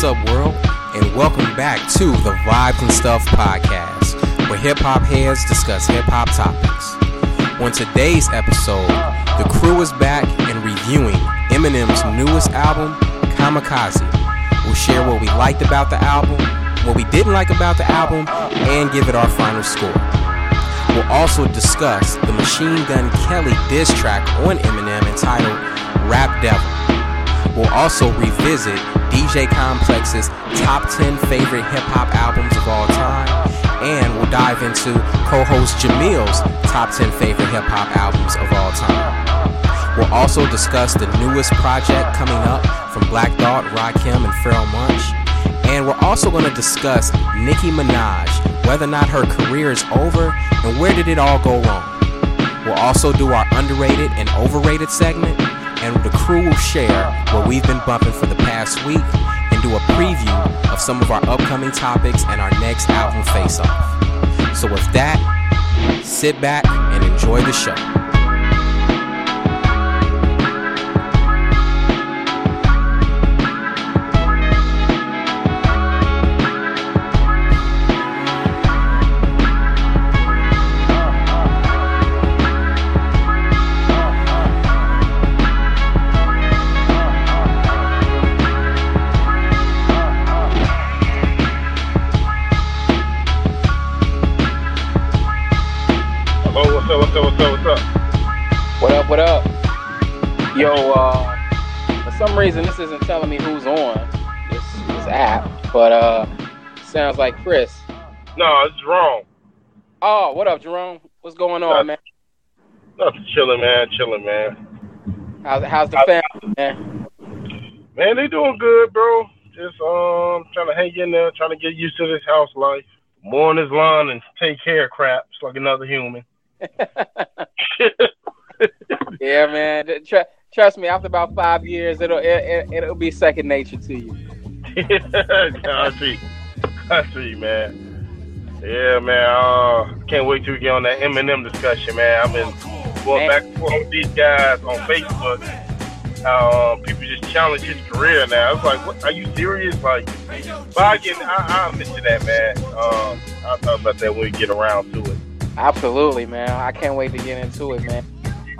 What's up, world? And welcome back to the Vibes and Stuff podcast, where hip hop heads discuss hip hop topics. On today's episode, the crew is back and reviewing Eminem's newest album, Kamikaze. We'll share what we liked about the album, what we didn't like about the album, and give it our final score. We'll also discuss the Machine Gun Kelly diss track on Eminem entitled Rap Devil. We'll also revisit DJ Complex's top 10 favorite hip hop albums of all time, and we'll dive into co host Jamil's top 10 favorite hip hop albums of all time. We'll also discuss the newest project coming up from Black Thought, Rakim, and Pharoahe Monch. And we're also going to discuss Nicki Minaj, whether or not her career is over, and where did it all go wrong. We'll also do our underrated and overrated segment, and the crew will share what we've been bumping for the past week and do a preview of some of our upcoming topics and our next album face off. So, with that, sit back and enjoy the show. What up. Yo, uh, for some reason this isn't telling me who's on this, this app, but uh, sounds like Chris. No, it's Jerome. Oh, what up, Jerome? What's going on, man? Nothing chilling, man, chilling, man. How's, how's the family, man? Man, they doing good, bro. Just um trying to hang in there, trying to get used to this house life. Mow on this lawn and take care of crap. It's like another human. yeah, man. Tr- trust me, after about five years, it'll it, it, it'll be second nature to you. I see. I see, man. Yeah, man. Uh, can't wait to get on that Eminem discussion, man. I've been going Man. back and forth with these guys on Facebook. How um, people just challenge his career now. It's like, what, are you serious? Like, but I I'll to that, man. Um, I'll talk about that when we get around to it. Absolutely, man. I can't wait to get into it, man.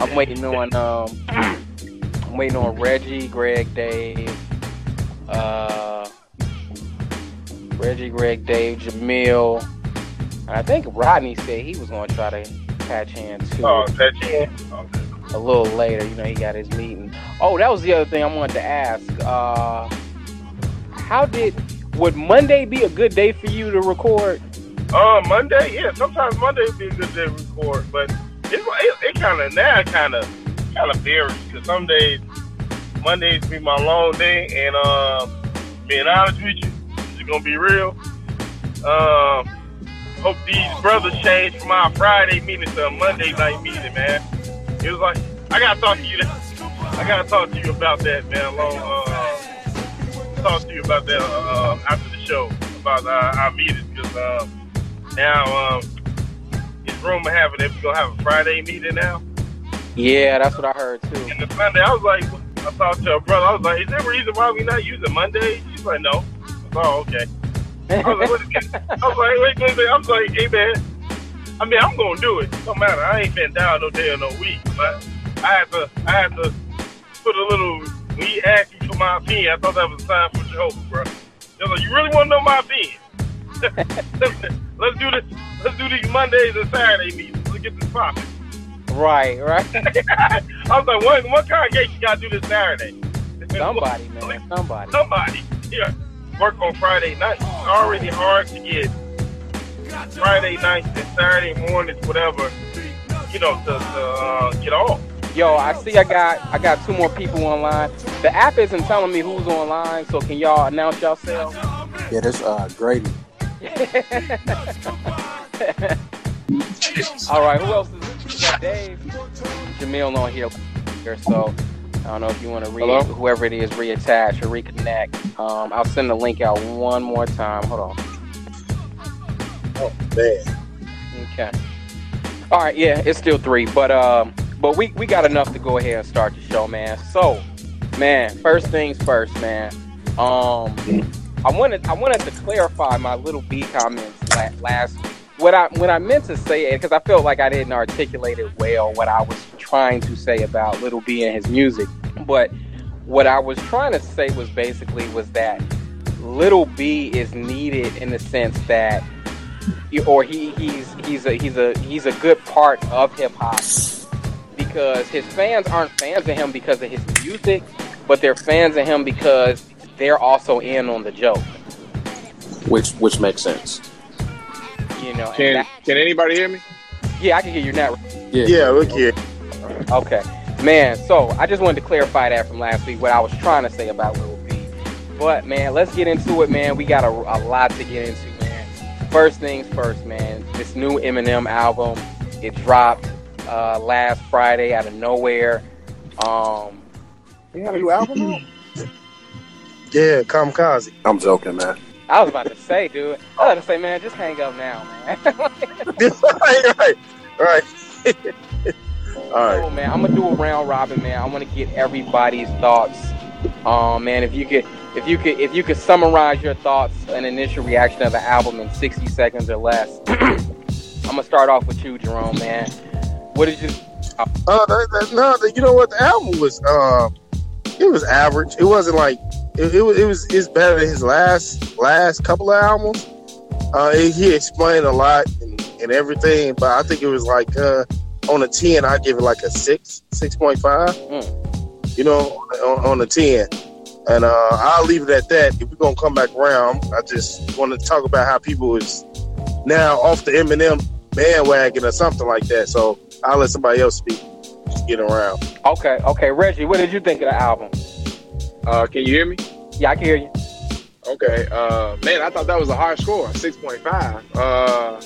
I'm waiting on um, I'm waiting on Reggie, Greg, Dave, uh, Reggie, Greg, Dave, Jamil, and I think Rodney said he was going to try to catch in too. Oh, that you? Okay. a little later. You know, he got his meeting. Oh, that was the other thing I wanted to ask. Uh, how did would Monday be a good day for you to record? Uh, Monday, yeah. Sometimes Monday would be a good day to record, but it's it, it kind of now kind of kind of varies because some days Mondays be my long day, and um, being honest with you, it's gonna be real. Um, hope these brothers change from our Friday meeting to a Monday night meeting, man. It was like I gotta talk to you. I gotta talk to you about that, man. Long, uh, talk to you about that uh, after the show about our, our meetings because um, now um, it's rumor having that we're gonna have a Friday meeting now. Yeah, that's what I heard too. And the Sunday, I was like, I talked to her brother. I was like, is there a reason why we not using Monday? She's like, no. I was like, oh, okay. I was like, what is I was like, wait, wait, wait. I was like, hey man. I mean, I'm gonna do it. No matter. I ain't been down no day or no week. But I had to, I had to put a little. When he asked me for my opinion, I thought that was a sign for Jehovah, bro. They was like, you really want to know my opinion? Let's do this. Let's do these Mondays and Saturday meetings. Let's get this popping. right, right. I was like, what, what congregation got to do this Saturday? Somebody, man, somebody. Somebody. Yeah. Work on Friday nights. It's already hard to get Friday nights and Saturday mornings, whatever, you know, to, to uh, get off. Yo, I see. I got I got two more people online. The app isn't telling me who's online, so can y'all announce yourselves? Yeah, that's uh, Grady. All right, who else is got Dave? Jamil on here, here, so I don't know if you want to read Hello? whoever it is reattach or reconnect. Um, I'll send the link out one more time. Hold on. Oh, man. Okay. All right, yeah, it's still three, but um, but we we got enough to go ahead and start the show, man. So, man, first things first, man. Um, I wanted I wanted to clarify my little B comments last what I when I meant to say it because I felt like I didn't articulate it well what I was trying to say about Little B and his music. But what I was trying to say was basically was that Little B is needed in the sense that or he he's he's a he's a he's a good part of hip hop because his fans aren't fans of him because of his music, but they're fans of him because they're also in on the joke. Which which makes sense. You know. Can that, can anybody hear me? Yeah, I can hear you now. Yeah, yeah look here. Okay, man. So I just wanted to clarify that from last week what I was trying to say about Lil B. But man, let's get into it, man. We got a, a lot to get into, man. First things first, man. This new Eminem album, it dropped uh, last Friday out of nowhere. Um, he had a new album out. Yeah, Kamikaze. I'm joking, man. I was about to say, dude. I was about to say, man, just hang up now, man. right, right, right. All right. So, man, I'm gonna do a round robin, man. I want to get everybody's thoughts. Um, man, if you could, if you could, if you could summarize your thoughts and initial reaction of the album in 60 seconds or less. I'm gonna start off with you, Jerome, man. What did you? Uh, that, that, no, you know what? The album was, uh, it was average. It wasn't like it, it was it was it's better than his last last couple of albums. Uh, he explained a lot and, and everything, but I think it was like uh, on a ten, I give it like a six, six point five. Mm. You know, on, on a ten, and uh, I'll leave it at that. If we're gonna come back around, I just want to talk about how people is now off the Eminem bandwagon or something like that. So I'll let somebody else speak. Get around. Okay, okay, Reggie, what did you think of the album? Uh, can you hear me? Yeah, I can hear you. Okay. Uh, man, I thought that was a high score, six point five. Uh,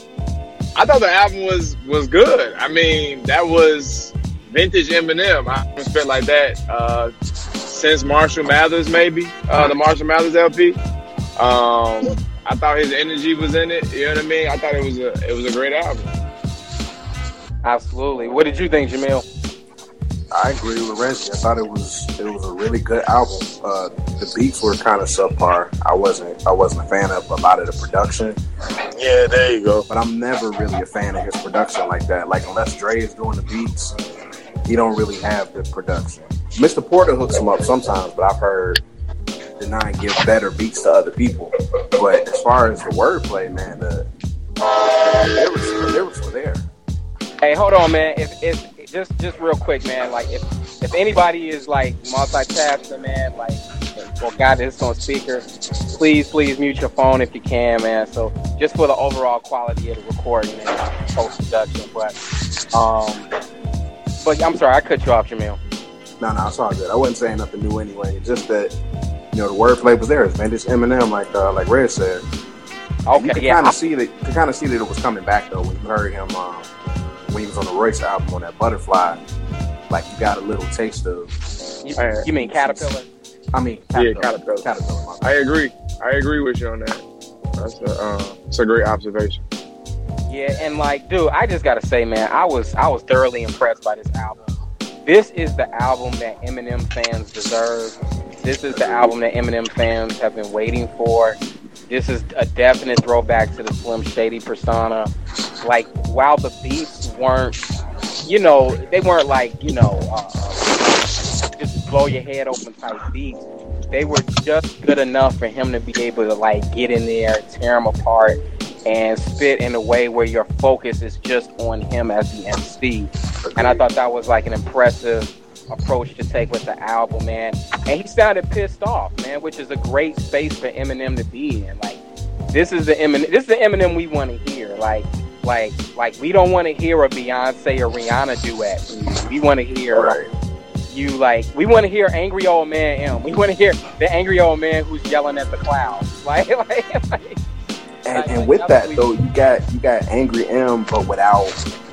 I thought the album was was good. I mean, that was vintage Eminem. I haven't spent like that uh, since Marshall Mathers, maybe uh, the Marshall Mathers LP. Um, I thought his energy was in it. You know what I mean? I thought it was a it was a great album. Absolutely. What did you think, Jamil? I agree with Reggie. I thought it was it was a really good album. Uh, the beats were kind of subpar. I wasn't I wasn't a fan of a lot of the production. Yeah, there you go. But I'm never really a fan of his production like that. Like unless Dre is doing the beats, he don't really have the production. Mr. Porter hooks him up sometimes, but I've heard the nine give better beats to other people. But as far as the wordplay, man, the, the lyrics, the lyrics were there. Hey, hold on, man. If if just just real quick, man. Like if if anybody is like multitasking, man, like or got this on speaker, please please mute your phone if you can, man. So just for the overall quality of the recording and post production, but um, but I'm sorry, I cut you off, Jamil. No, no, it's all good. I wasn't saying nothing new anyway. Just that you know the wordplay was there. It's vintage Eminem, like uh, like Red said. Okay, you could yeah. kind of see that. You kind of see that it was coming back though when you heard him. Um, when he was on the Royce album on that Butterfly, like you got a little taste of. You, you mean Caterpillar? I mean, Caterpillar. yeah, Caterpillar. Caterpillar. I agree. I agree with you on that. That's a, uh, that's a great observation. Yeah, and like, dude, I just gotta say, man, I was I was thoroughly impressed by this album. This is the album that Eminem fans deserve. This is the album that Eminem fans have been waiting for. This is a definite throwback to the Slim Shady persona. Like, while the beats weren't, you know, they weren't like, you know, uh, just blow your head open type beats. They were just good enough for him to be able to like get in there, tear them apart, and spit in a way where your focus is just on him as the MC. And I thought that was like an impressive approach to take with the album, man. And he sounded pissed off, man, which is a great space for Eminem to be in. Like, this is the Eminem. This is the Eminem we want to hear. Like, like, like we don't want to hear a Beyonce or Rihanna duet. We want to hear. Right. You like we want to hear angry old man M. We want to hear the angry old man who's yelling at the clouds. Like, like, like and, like, and with that though, you got you got angry M, but without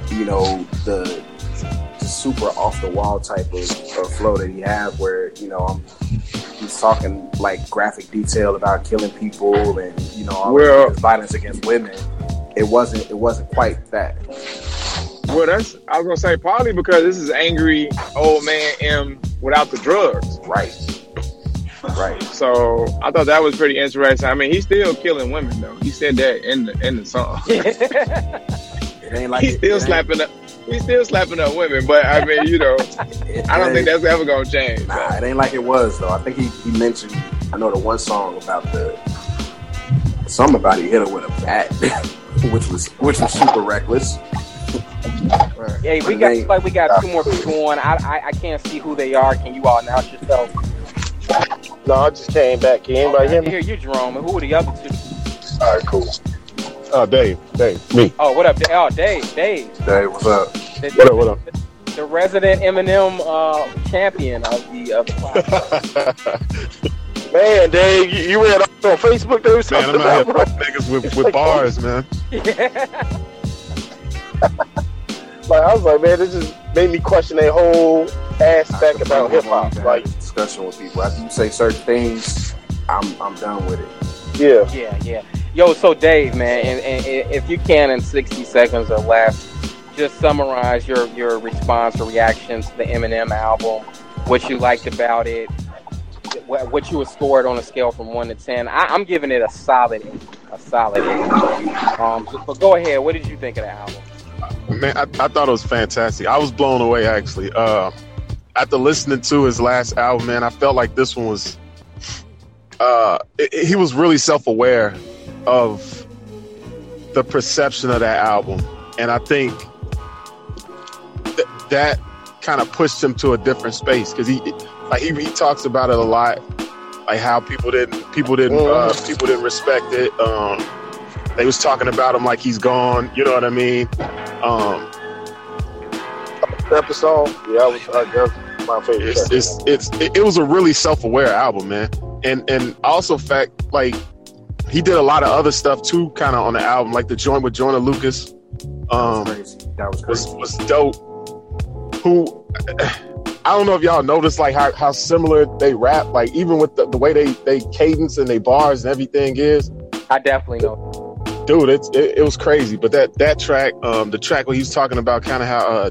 you know the super off the wall type of, of flow that he have, where you know um, he's talking like graphic detail about killing people and you know all well, violence against women. It wasn't it wasn't quite that. Well, that's I was gonna say probably because this is angry old man M without the drugs, right? Right. So I thought that was pretty interesting. I mean, he's still killing women though. He said that in the in the song. It ain't like he's it- still it slapping up. He's still slapping up women, but I mean, you know, it- I don't think that's ever gonna change. Nah, it ain't like it was though. I think he, he mentioned. I know the one song about the he hit her with a bat, which was which was super reckless. Hey, we got like we got two more people on. I, I I can't see who they are. Can you all announce yourself? No, I just came back. Can anybody hear me? Here, you Jerome. And who are the other two? All right, cool. Oh, Dave, Dave, me. Oh, what up? Da- Oh, Dave, Dave, Hey, what's up? the, What up? What up? the resident Eminem uh, champion of the of the podcast. Man, Dave, you, you read on Facebook there was man, something I'm out here about fucking niggas with, with bars, man. like I was like, man, this just made me question a whole aspect about hip hop. Like, discussion with people after you say certain things, I'm I'm done with it. yeah, yeah, yeah. Yo, so Dave, man, and, and, and if you can in sixty seconds or less, just summarize your your response or reaction to the Eminem album, what you liked about it, what, you would score it on a scale from one to ten. I, I'm giving it a solid, a solid. Um, but go ahead. What did you think of the album? Man, I, I thought it was fantastic. I was blown away actually. Uh, after listening to his last album, man, I felt like this one was. Uh, it- it- he was really self-aware of the perception of that album, and I think th- that kind of pushed him to a different space because he, like, he, he talks about it a lot, like how people didn't people didn't uh, people didn't respect it. Um, they was talking about him like he's gone. You know what I mean? Um, episode. Yeah, I was, uh, that was my favorite. it's, it's it's it, it was a really self-aware album, man. And and also fact like he did a lot of other stuff too, kind of on the album, like the joint with Joyner Lucas. Um, Crazy. That was was crazy. was dope. Who I don't know if y'all noticed like how, how similar they rap, like even with the, the way they they cadence and they bars and everything is. I definitely know. dude, it's it, it was crazy. But that that track, um, the track where he was talking about kind of how uh,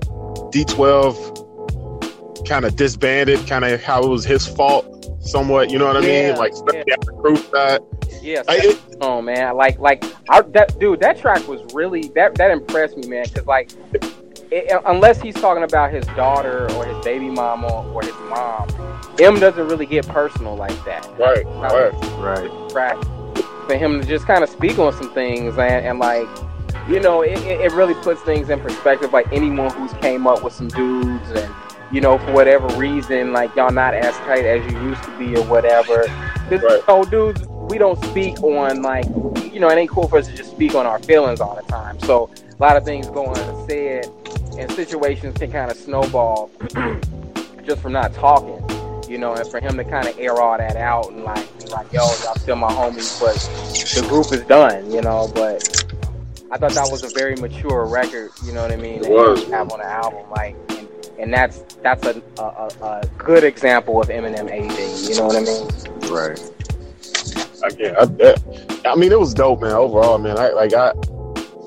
D12 kind of disbanded, kind of how it was his fault, somewhat. You know what I Yeah, mean? Like especially on the crew side. Yeah, I, it, Oh man, like like I, that dude, that track was really that that impressed me, man. Because like, it, unless he's talking about his daughter or his baby mama or his mom, M doesn't really get personal like that. right, right. Right. Track for him to just kind of speak on some things and, and like, you know, it, it it really puts things in perspective. Like anyone who's came up with some dudes and you know for whatever reason, like y'all not as tight as you used to be or whatever. This, Right. So dudes, we don't speak on like you know, it ain't cool for us to just speak on our feelings all the time. So a lot of things go unsaid, and situations can kind of snowball just from not talking. You know, and for him to kind of air all that out and like be like, "Yo, y'all still my homies," but the group is done. You know, but I thought that was a very mature record. You know what I mean? he was. have on the album, like, and, and that's that's a, a, a, good example of Eminem aging. You know what I mean? Right. I, that- I mean, it was dope, man. Overall, man. I like I,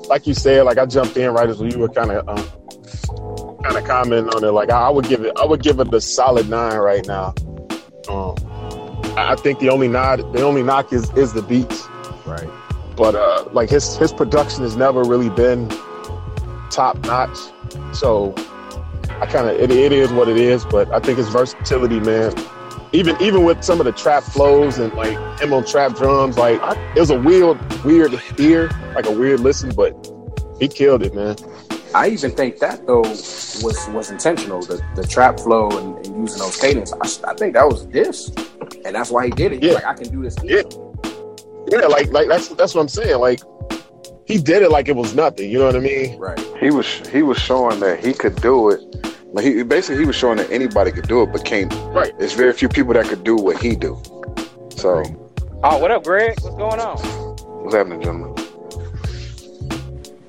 like you said, like I jumped in right as you were kind of, um, kind of commenting on it. Like I, I would give it, I would give it a solid nine right now. Um, I I think the only nod, the only knock is is the beats. Right. but uh like his his production has never really been top notch so i kind of it, it is what it is but i think his versatility man even even with some of the trap flows and like him on trap drums like it was a weird weird ear like a weird listen but he killed it man I even think that though was was intentional. The the trap flow and, and using those cadence. I, I think that was this, and that's why he did it. He's Yeah. like, I can do this. Yeah. yeah like like that's that's what i'm saying like he did it like it was nothing you know what i mean Right. he was he was showing that he could do it. Like he basically he was showing that anybody could do it, but can't. Right. There's very few people that could do what he do. So Oh, what up, Greg? What's going on? what's happening, gentlemen?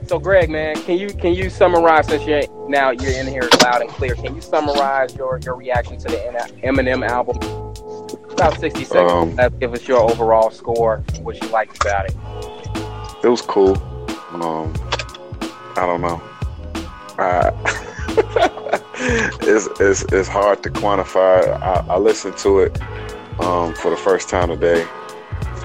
So, Greg, man, can you can you summarize since you're now you're in here loud and clear? Can you summarize your your reaction to the Eminem album? About sixty seconds. Um, left. Give us your overall score, what you liked about it. It was cool. Um, I don't know. I, it's, it's it's hard to quantify. I, I listened to it um, for the first time today.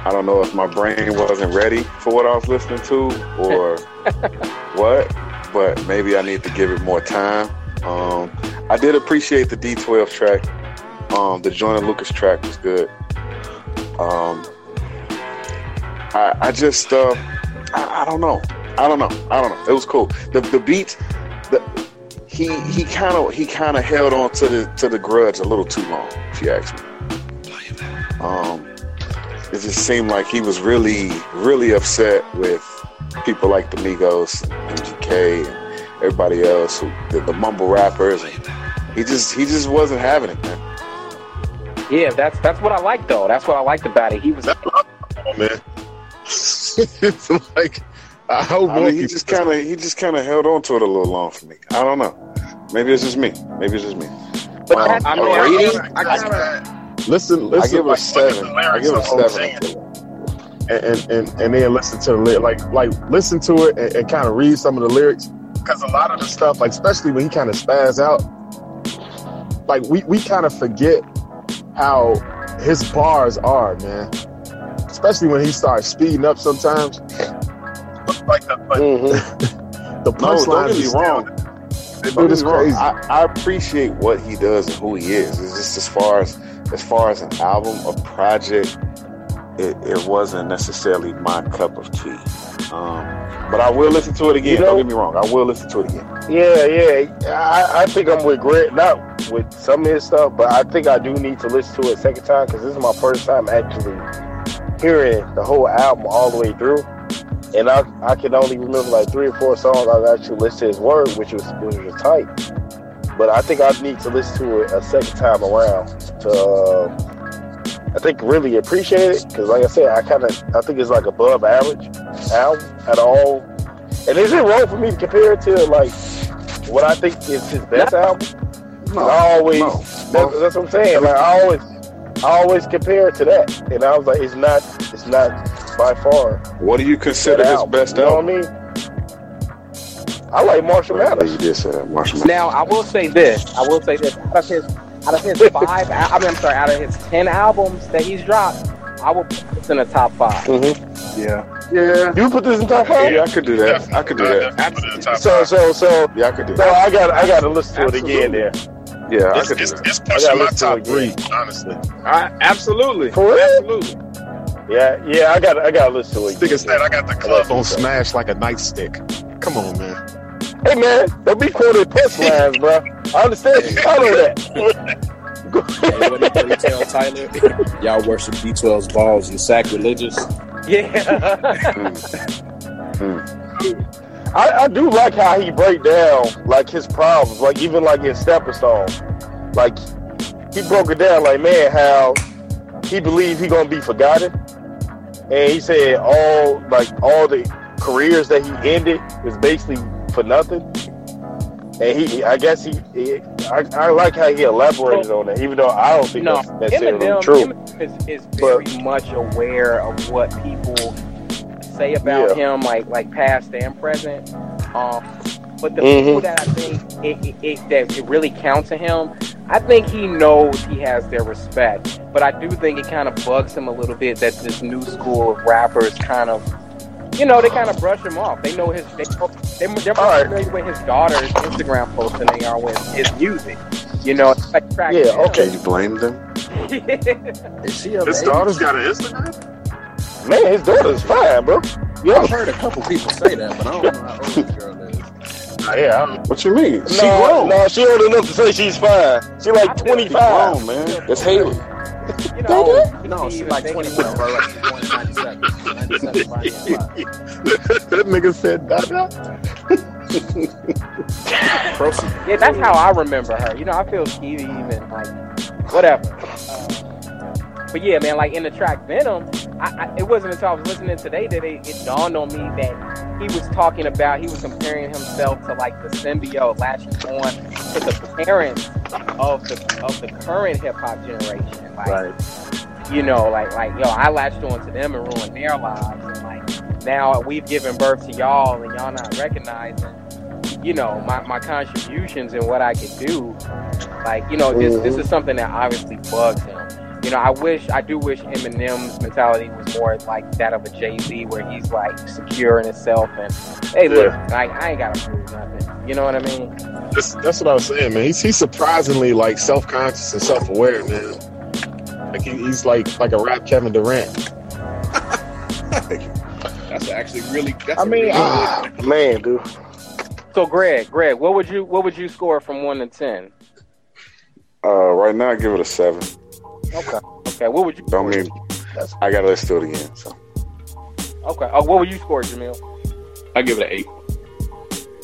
I don't know if my brain wasn't ready for what I was listening to or what, but maybe I need to give it more time. Um, I did appreciate the D12 track. Um, the Joyner Lucas track was good. Um, I, I just, uh, I, I don't know. I don't know. I don't know. It was cool. The the beat, the he he kind of he kind of held on to the to the grudge a little too long, if you ask me. Um, it just seemed like he was really really upset with people like the Migos, and MGK, and everybody else, who the, the mumble rappers, and he just he just wasn't having it, man. Yeah, that's that's what I like though. That's what I liked about it. He was Oh, man. it's like I hope I mean, he just kind of he just kind of held on to it a little long for me. I don't know. Maybe it's just me. Maybe it's just me. But Well, that's oh, I the mean, I, rating. I, I gotta, listen. I Listen, give it a like, seven. I give it seven. and, and and and then listen to the like like listen to it and, and kind of read some of the lyrics because a lot of the stuff like especially when he kind of spaz out like we we kind of forget how his bars are man especially when he starts speeding up sometimes like the but Mm-hmm. the No, get me is wrong. they Don't this get me wrong. crazy I, I appreciate what he does and who he is. It's just as far as as far as an album, a project, it, it wasn't necessarily my cup of tea. Um, but I will listen to it again. You know- don't get me wrong. I will listen to it again. Yeah, yeah. I, I think I'm with Greg, not with some of his stuff, but I think I do need to listen to it a second time because this is my first time actually hearing the whole album all the way through. And I, I can only remember like three or four songs I've actually listened to his word, which was which was tight. But I think I need to listen to it a second time around to, uh, I think, really appreciate it. Because, like I said, I kind of, I think it's like above average album at all. And is it wrong for me to compare it to like what I think is his best album? 'Cause I always, no, that's, that's what I'm saying. Like I always, I always compare it to that, and I was like, it's not, it's not by far What do you consider his album. best you know album? what I mean? I like Marshall Mathers. you did say that, Marshall. Mathers. Now I will say this. I will say this. Out of his, out of his five, I mean, I'm sorry, out of his ten albums that he's dropped, I will mm-hmm. put this in the top 5 Yeah. yeah, You put this in top five? yeah, I could do that. I could do that. So, so, so, Yeah, I could do so that. I got, I got to listen to it again there. Yeah, I it's, could do that. it's I pushing gotta my listen to top three honestly I, absolutely, For real? absolutely. Yeah, yeah, I got, I got to listen to it. Nigga Again. said I got the club on smash like a nightstick come on man Hey man, don't be quoting punchlines, bro. I understand you follow that. Hey, what, did, what did he tell Tyler? Y'all worship D12's balls and sacrilegious. Yeah. I, I do like how he break down like his problems, like even like in Stepping Stone, like he broke it down like man how he believed he gonna be forgotten, and he said all like all the careers that he ended is basically for nothing. And he, I guess he, he I, I like how he elaborated on that, even though I don't think no, that's necessarily Eminem, true. Eminem is, is very much aware of what people say about him, like like past and present. Um, but the Mhm. people that I think it, it, it, that it really counts to him, I think he knows he has their respect. But I do think it kind of bugs him a little bit that this new school of rappers kind of, you know, they kind of brush him off. They know his, they, they, they're more All right. familiar with his daughter's Instagram posts than they are with his music. You know, it's like track Yeah, down. okay. Can you blame them? Is she his age? daughter's got an Instagram Man, his daughter's fine, bro. Yeah, I've heard a couple people say that, but I don't know how old this girl is. yeah. I'm- What you mean? She no, grown. no, she old enough to say she's fine. She like She twenty She five. grown, man. That's Hailie. You know, No, she even like thinking 21, bro. Like she's born in 97. 97, right? Yeah, right. that nigga said that Proceed. Yeah, that's how I remember her. You know, I feel skeevy even like whatever. Uh, but yeah, man, like in the track Venom, I, I, it wasn't until I was listening today that it, it dawned on me that he was talking about he was comparing himself to like the symbiote latching on to the parents of the of the current hip hop generation. Like, Right. you know, like like yo, I latched on to them and ruined their lives, and like now we've given birth to y'all, and y'all not recognizing, you know, my, my contributions and what I could do. Like, you know, this this mm-hmm. is something that obviously bugs him. You know, I wish, I do wish Eminem's mentality was more like that of a Jay Z, where he's like secure in himself and, hey, look, like I ain't gotta prove nothing. You know what I mean? That's, that's what I was saying, man. He's he's surprisingly like self conscious and self aware, man. Like he, he's like like a rap Kevin Durant. That's actually really. That's I a mean, really ah, man, dude. So, Greg, Greg, what would you, what would you score from one to ten? Uh, right now, I give it a seven. Okay, okay, what would you? Don't score? mean I gotta listen to it again. So Okay, oh, what would you score, Jamil? I give it an eight.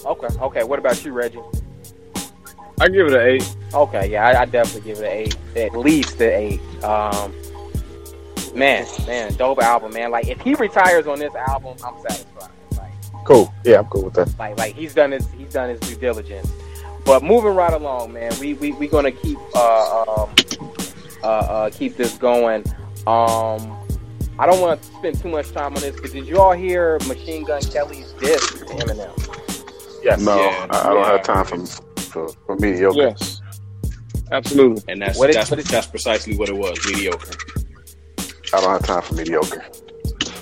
Okay, okay. What about you, Reggie? I give it an eight. Okay, yeah, I, I definitely give it an eight, at least an eight. Um, man, man, dope album, man. Like, if he retires on this album, I'm satisfied. Like, Cool. Yeah, I'm cool with that. like, like he's done his, he's done his due diligence. But moving right along, man, we we we gonna keep uh um uh, uh keep this going. Um, I don't want to spend too much time on this, but did you all hear Machine Gun Kelly's diss to Eminem? Yes. no, Yeah, I, I don't yeah. have time for for, for mediocre. Yes, absolutely. And that's What is- that's what is- that's precisely what it was. Mediocre. I don't have time for mediocre.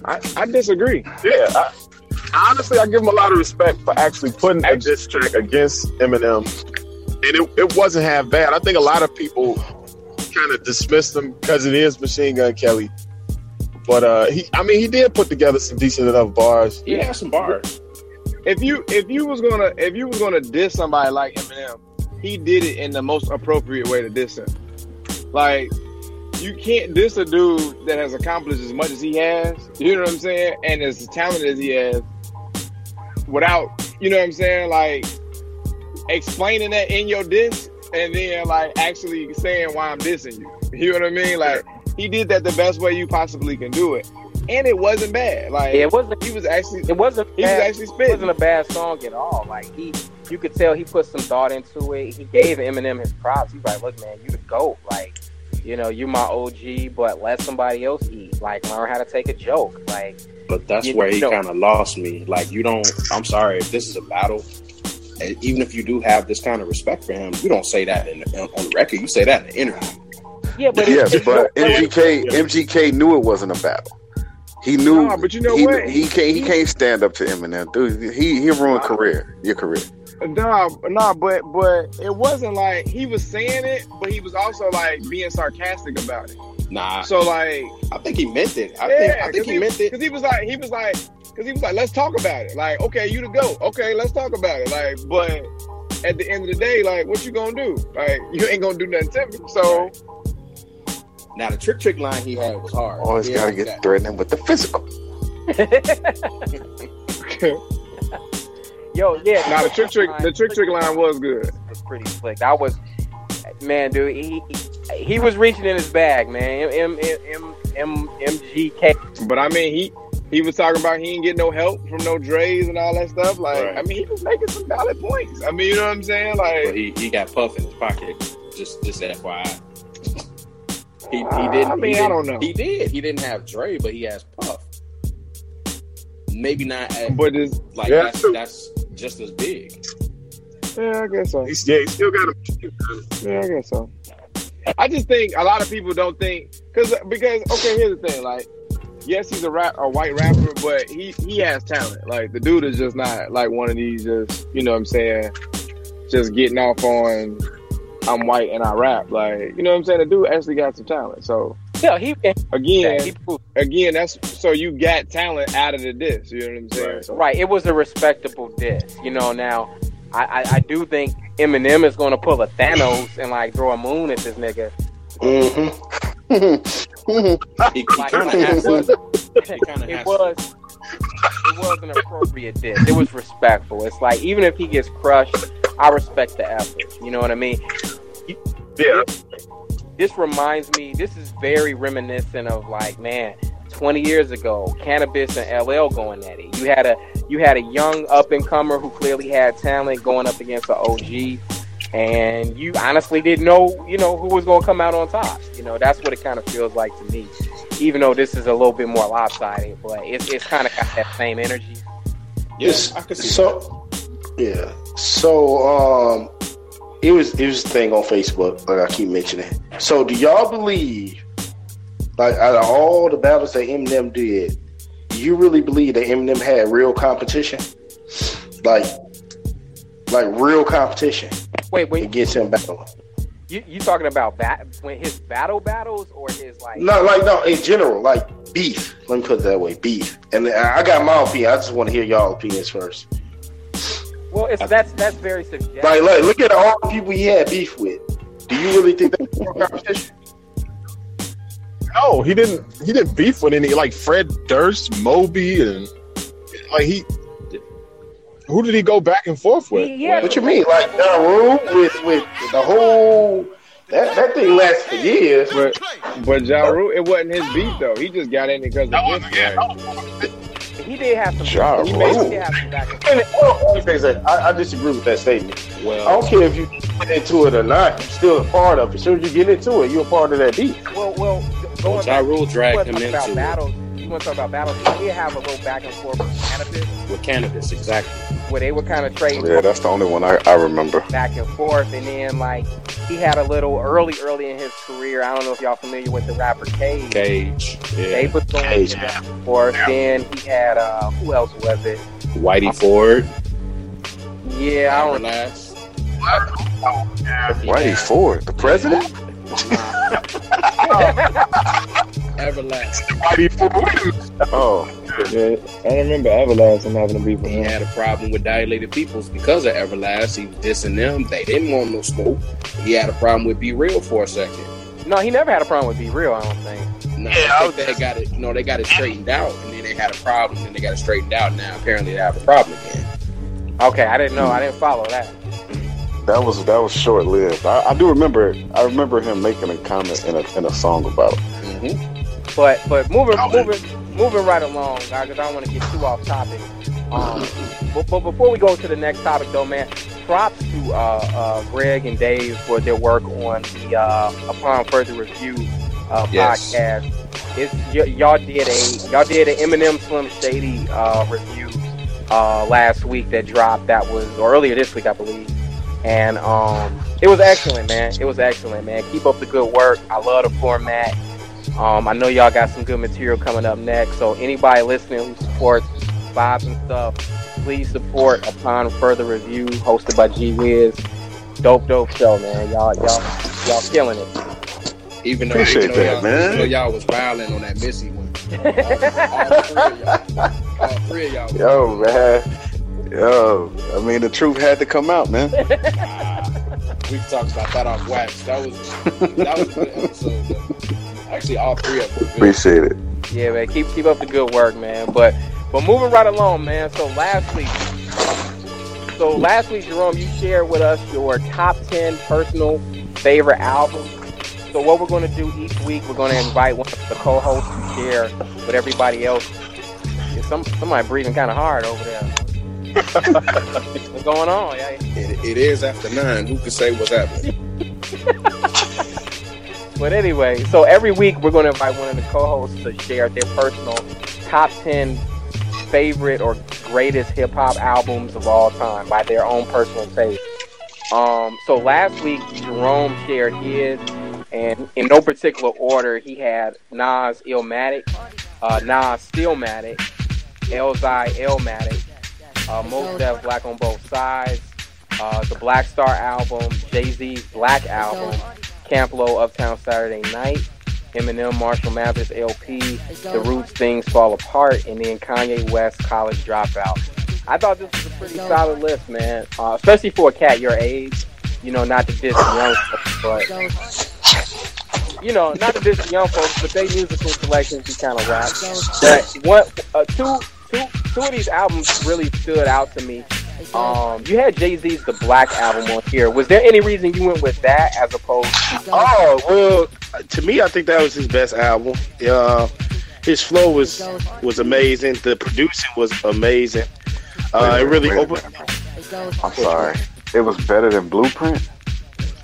I, I disagree. Yeah, I, honestly, I give him a lot of respect for actually putting a diss track against Eminem, and it, it wasn't half bad. I think a lot of people kind of dismissed him because it is Machine Gun Kelly, but uh, he, I mean, he did put together some decent enough bars. He had some bars. If you if you was gonna if you was gonna diss somebody like Eminem, he did it in the most appropriate way to diss him. Like you can't diss a dude that has accomplished as much as he has. You know what I'm saying? And as talented as he has, without you know what I'm saying, like explaining that in your diss, and then like actually saying why I'm dissing you. You know what I mean? Like he did that the best way you possibly can do it, and it wasn't bad. Like Yeah, it wasn't. he was actually It wasn't. he was bad. actually It spitting. wasn't a bad song at all. Like he, you could tell he put some thought into it. He gave Eminem his props. He's like, "Look, man, you the goat. Like, you know, you my OG, but let somebody else eat. Like, learn how to take a joke. Like, But that's You where he know- kind of lost me. Like you don't. I'm sorry if this is a battle. And even if you do have this kind of respect for him, you don't say that in, on the record. You say that in the interview. yeah, but yes, it's, but it's, MGK MGK knew it wasn't a battle. He knew. Nah, but you know he, what? He can't. He can't stand up to Eminem, dude. He he ruined career. Your career. Nah, nah, but but it wasn't like he was saying it, but he was also like being sarcastic about it. Nah, So like, I think he meant it. I yeah, think I think 'cause he meant it. because he was like he was like because he was like let's talk about it. Like, okay, you the go. Okay, let's talk about it. Like, but at the end of the day, like, what you gonna do? Like, you ain't gonna do nothing to me. So Now the Trick-Trick line he had was hard. Always Yeah, gotta get that. threatening with the physical. Yo, yeah. now the Trick-Trick the Trick-Trick line was good. It was pretty slick. That was, man, dude. He he, he was reaching in his bag, man. M M M M MGK. But I mean, he he was talking about he ain't get no help from no Dre's and all that stuff. Like, Right. I mean, he was making some valid points. I mean, you know what I'm saying? But Like, he, he got puff in his pocket. Just just FYI. He, he didn't. I mean, I didn't- don't know. He did. He didn't have Dre, but he has Puff. Maybe not as, but this, like Yeah. that's that's just as big. yeah, I guess so. He's, yeah, he still got him. Yeah, I guess so. I just think a lot of people don't think because because okay, here's the thing. Like, yes, he's a rap a white rapper, but he he has talent. Like the dude is just not like one of these just you know what I'm saying, just getting off on I'm white and I rap. Like you know what I'm saying. The dude actually got some talent. So Yeah, he again, he again, that's so you got talent out of the diss. You know what I'm saying? So, right. It was a respectable diss. You know, now I I, I do think Eminem is going to pull a Thanos and like throw a moon at this nigga. Mm-hmm. He, he Like, kind of it has was, to. He kind of it was it was an appropriate diss. It was respectful. It's like even if he gets crushed, I respect the effort. You know what I mean? Yeah. This reminds me. This is very reminiscent of like man. 20 years ago, Canibus and LL going at it. You had a you had a young up and comer who clearly had talent going up against an OG, and you honestly didn't know you know who was going to come out on top. You know that's what it kind of feels like to me. Even though this is a little bit more lopsided, but it's it's kind of got that same energy. Yes, I could see. So, yeah. So, um, it was it was a thing on Facebook, like I keep mentioning. So, do y'all believe Like out of all the battles that Eminem did, you really believe that Eminem had real competition? Like, like real competition Wait, wait, against him battling? you you talking about bat when his battle battles or his like? No, like no, in general, like beef. Let me put it that way, beef. And I I got my opinion. I just want to hear y'all opinions first. Well, it's that's that's very subjective. Like, like, look at all the people he had beef with. Do you really think that's real competition? No, he didn't. He didn't beef with any like Fred Durst, Moby, and like he. Who did he go back and forth with? He- he What you mean, like Ja Rule with with the whole that that thing lasted for years. But but Ja Rule, it wasn't his beat though. He just got in because of this. Right? he did have some. Ja he made- Rule. he did have some back and And well, let me say that. I, I disagree with that statement. Well, I don't care if you get into it or not. You're still a part of it. As soon as you get into it, you're a part of that beat. Well, well, going Ja back, Rule you dragged want him to talk about into it battles. You want to talk about battles? He did have a little back and forth with Canibus, with Canibus, exactly. Where they were kind of trading Yeah, that's the only one I, I remember. back and forth, and then like he had a little early, early in his career. I don't know if y'all familiar with the rapper Cage. Cage, They yeah. was going Cage. back and forth. Then he had uh, who else was it? Whitey Ford, Yeah, I don't Everlast. Whitey Ford, the president? Everlast. Oh, Yeah, I remember Everlast and having a beef with He had a problem with Dilated Peoples because of Everlast. He was dissing them. They didn't want no smoke. He had a problem with B-Real for a second. No, he never had a problem with B-Real. I don't think. No, Yeah, I I think they got it. No, they got it straightened out, and then they had a problem, and they got it straightened out. Now apparently they have a problem again. Okay, I didn't know. I didn't follow that. that was that was short lived. I, I do remember. I remember him making a comment in a in a song about it. hmm But but moving moving moving right along, guys, because I don't want to get too off topic. Um, but, but before we go to the next topic, though, man, props to uh, uh, Greg and Dave for their work on the uh, Upon Further Review uh, Yes. podcast. It's y- y'all did a y'all did an Eminem Slim Shady uh, review uh, last week that dropped. That was or earlier this week, I believe. And um, it was excellent, man. It was excellent, man. Keep up the good work. I love the format. Um, I know y'all got some good material coming up next. So anybody listening who supports vibes and stuff, please support Upon Further Review, hosted by G Wiz. Dope, dope show, man. Y'all, y'all, y'all killing it. Even though, Appreciate even though that, y'all, man. even though y'all was violent on that Missy one. All three of y'all. All three of y'all. Yo, man. Yo, I mean the truth had to come out, man. We talked about that off wax. That was that was a good episode. Though. Actually, all three of them. Appreciate it. Yeah, man. Keep keep up the good work, man. But but moving right along, man. So last week, so last week, Jerome, you shared with us your top ten personal favorite albums. So what we're going to do each week, we're going to invite one of the co-hosts to share with everybody else. Is some somebody breathing kind of hard over there. What's going on? Yeah. It, it is after nine. Who could say what's happening? But anyway, so every week we're going to invite one of the co-hosts to share their personal top 10 favorite or greatest hip hop albums of all time by their own personal taste. Um, so last week Jerome shared his, and in no particular order, he had Nas Illmatic, uh, Nas Stillmatic, Elzhi Elmatic, uh, Mos Def Black on Both Sides, uh, the Black Star album, Jay Z's Black album, Camp Lo Uptown Saturday Night, Eminem Marshall Mathers LP, The Roots Things Fall Apart, and then Kanye West College Dropout. I thought this was a pretty solid list, man, uh, especially for a cat your age. You know, not to diss young but you know, not to diss young folks, but they musical selections be kind of whack. But one, uh, two, two, two of these albums really stood out to me. Um, you had Jay Z's The Black album on here. Was there any reason you went with that as opposed to Oh well, to me, I think that was his best album. Uh, his flow was was amazing. The producing was amazing. Uh, it really opened. I'm sorry. It was better than Blueprint.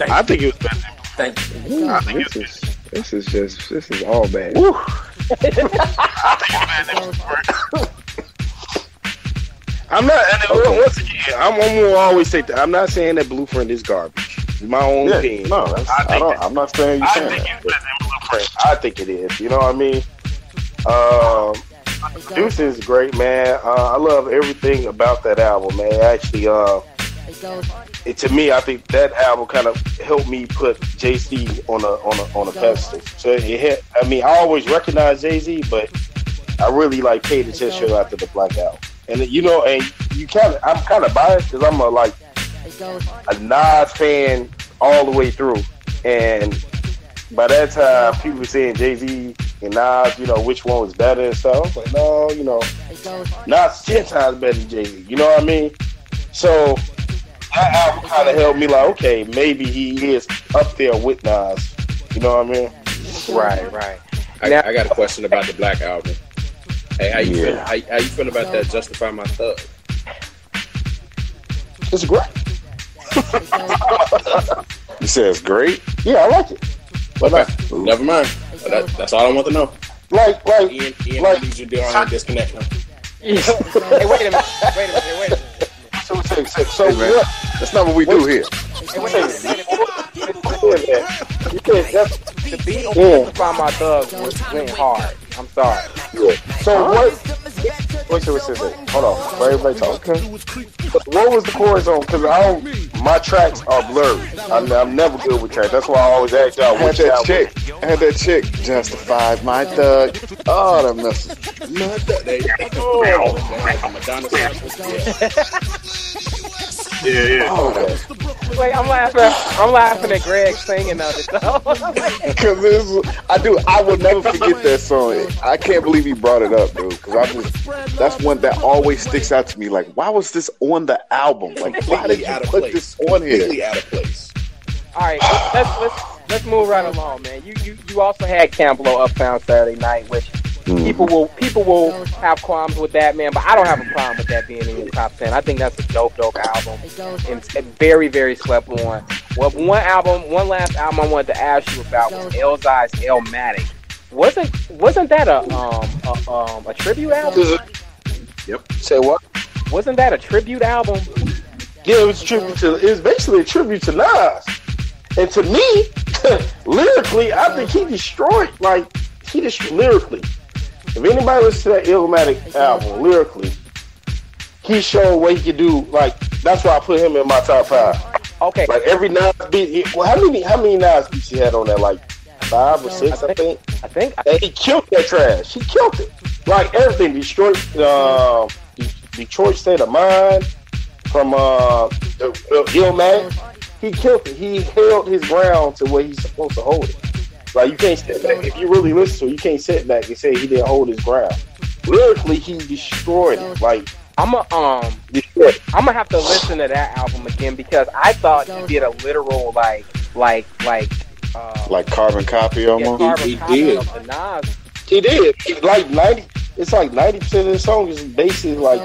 I think it was better. Than blueprint. Thank you. I think it This is this is just this is all bad. I'm not. And uh, once again, I'm, I'm gonna always say that. I'm not saying that Blueprint is garbage. It's my own Yeah, opinion. no, I I, don't. I'm not saying you I saying think that. blueprint. I think it is. You know what I mean? Um, Deuce is great, man. Uh, I love everything about that album, man. Actually, uh, it, to me, I think that album kind of helped me put Jay Z on a on a on a pedestal. So it hit. I mean, I always recognize Jay Z, but I really like paid attention after the Black Album. And you know, and you kind of, I'm kind of biased because I'm a like a Nas fan all the way through, and by that time, people were saying Jay Z and Nas, you know, which one was better and stuff. I was like, no, you know, Nas ten times better than Jay Z. You know what I mean? So that album kind of helped me like, okay, maybe he is up there with Nas. You know what I mean? Right, right. I, Now- I got a question about the Black album. Hey, how you feel? How, how you feel about that? Justify my thug. It's great. You said it's great. Yeah, I like it. But Okay, like, never mind. That, that's all I want to know. like, like, Ian, Ian like, I need you to do on the disconnect now. hey, wait a minute. Wait a minute. Wait a minute. so, so, so, so Hey, man. what? That's not what we do here. Hey, wait a minute. Wait a minute. Yeah, man. You can't. That's, The beat on Yeah. Justify My Thug was went hard. I'm sorry. So what? What's it? What's it? Hold on. Let everybody talk. Okay. What was the chorus on? Because I don't. My tracks are blurry. I'm, I'm never good with tracks. That's why I always ask y'all I had that album. chick. I had that chick justified my thug. Oh, that message. My thug. They, oh, Madonna sample. Yeah. Yeah, yeah. Oh, okay. Wait, I'm laughing. I'm laughing at Greg singing of it though. Because I do, I will never forget that song. I can't believe he brought it up, dude. Because I just, that's one that always sticks out to me. Like, why was this on the album? Like, why did you out of put place. this on here? Completely out of place. All right, let's let's let's move right along, man. You you you also had Camp Lo Uptown Saturday Night, which Mm. people will people will have qualms with that, man. But I don't have a problem with that being in your top ten. I think that's a dope, dope album, and it's very, very slept on. Well, one album, one last album I wanted to ask you about was Elzhi's Elmatic. Wasn't wasn't that a um a, um a tribute album? Yep. Say what? Wasn't that a tribute album? Yeah, it was a tribute to. It was basically a tribute to Nas. And to me, lyrically, I think he destroyed. Like he destroyed lyrically. If anybody listens to that Illmatic album, lyrically, he showed what he could do. Like that's why I put him in my top five. Okay, Like every Nas beat. He, well, how many how many Nas beats he had on that? Like five or six, I think. I think And he killed that trash. He killed it. Like everything. Detroit, uh, Detroit State of Mind from uh, Illmatic. He killed it. He held his ground to where he's supposed to hold it. Like you can't sit back. If you really listen to it, you can't sit back and say he didn't hold his ground. Lyrically, he destroyed it. Like I'm a um destroyed. I'm gonna have to listen to that album again because I thought he did a literal like like like uh Like carbon copy yeah, almost. carbon he copy did. of the Nas. He did. He- like ninety. It's like ninety percent of the song is basically like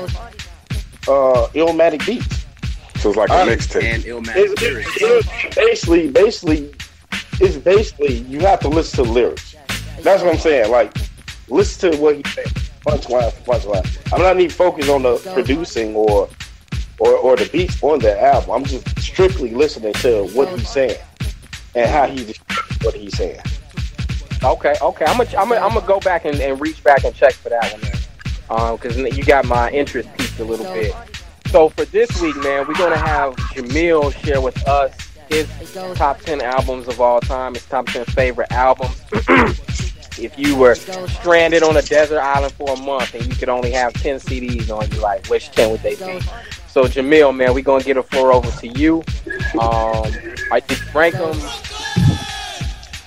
uh Illmatic beats. So it's like a mixtape. And Illmatic It's, lyrics. it's, it's basically, basically, it's basically you have to listen to lyrics. That's what I'm saying. Like, listen to what he said. Punchline, punchline. I'm not even focused on the producing or, or or the beats on the album. I'm just strictly listening to what he's saying and how he what he's saying. Okay, okay. I'm gonna I'm gonna I'm gonna go back and, and reach back and check for that one then. Um, because you got my interest piqued a little bit. So for this week, man, we're gonna have Jamil share with us top ten albums of all time, his top ten favorite albums. if you were stranded on a desert island for a month and you could only have ten CDs on you, like which ten would they be? So Jamil, man, we're gonna get a floor over to you. Um, I think rank them.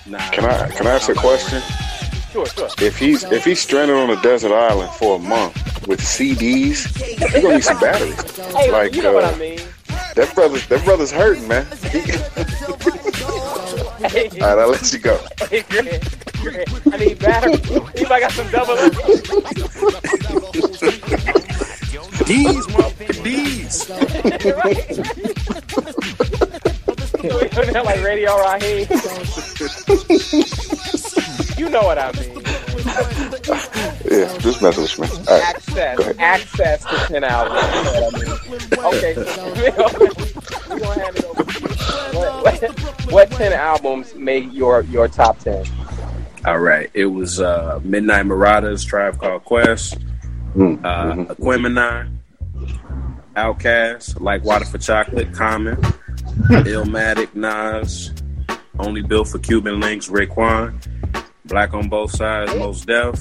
Nah. Can I can I ask a question? Sure, sure. If he's if he's stranded on a desert island for a month with CDs, he's gonna need some batteries. Hey, Like, you know what uh, I mean. That brother's that brother's hurting, man. Hey, All right, I'll let you go. hey, Greg, Greg, I need battery. Anybody got some double A? D's, motherfucker, D's. We doing like Radio Raheem. you know what I mean. Yeah, just messing with me. All right, go Access, ahead. access to ten hours. You know what I mean. Okay, we're gonna hand it over. What, what, what ten albums made your your top ten? All right. It was uh, Midnight Marauders, Tribe Called Quest, Mm, uh, mhm. Aquemini, OutKast, Like Water for Chocolate, Common, Illmatic, Nas, Only Built for Cuban Links, Raekwon, Black on Both Sides, Mos Def,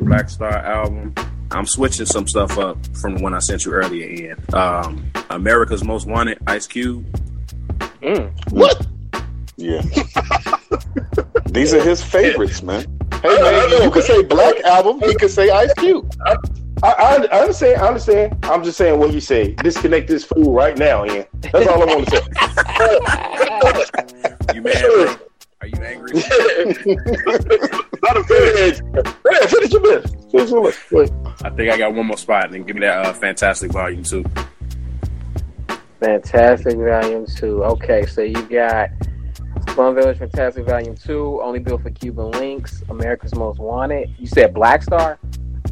Black Star album. I'm switching some stuff up from when I sent you earlier, in. Um, America's Most Wanted, Ice Cube. Mm. What? Yeah. These are his favorites, man. Hey man, you could say Black Album. He could say Ice Cube. I, I, I understand. I understand. I'm just saying what you say. Disconnect this fool right now, Ian. That's all I want to say. You mad, bro? Are you angry? Not a finish. Yeah, finish your best. Finish your best. I think I got one more spot, then give me that uh, Fantastic Volume 2. Fantastic Volume 2. Okay, so you got Slum Village Fantastic Volume 2, Only Built for Cuban Links, America's Most Wanted. You said Black Star?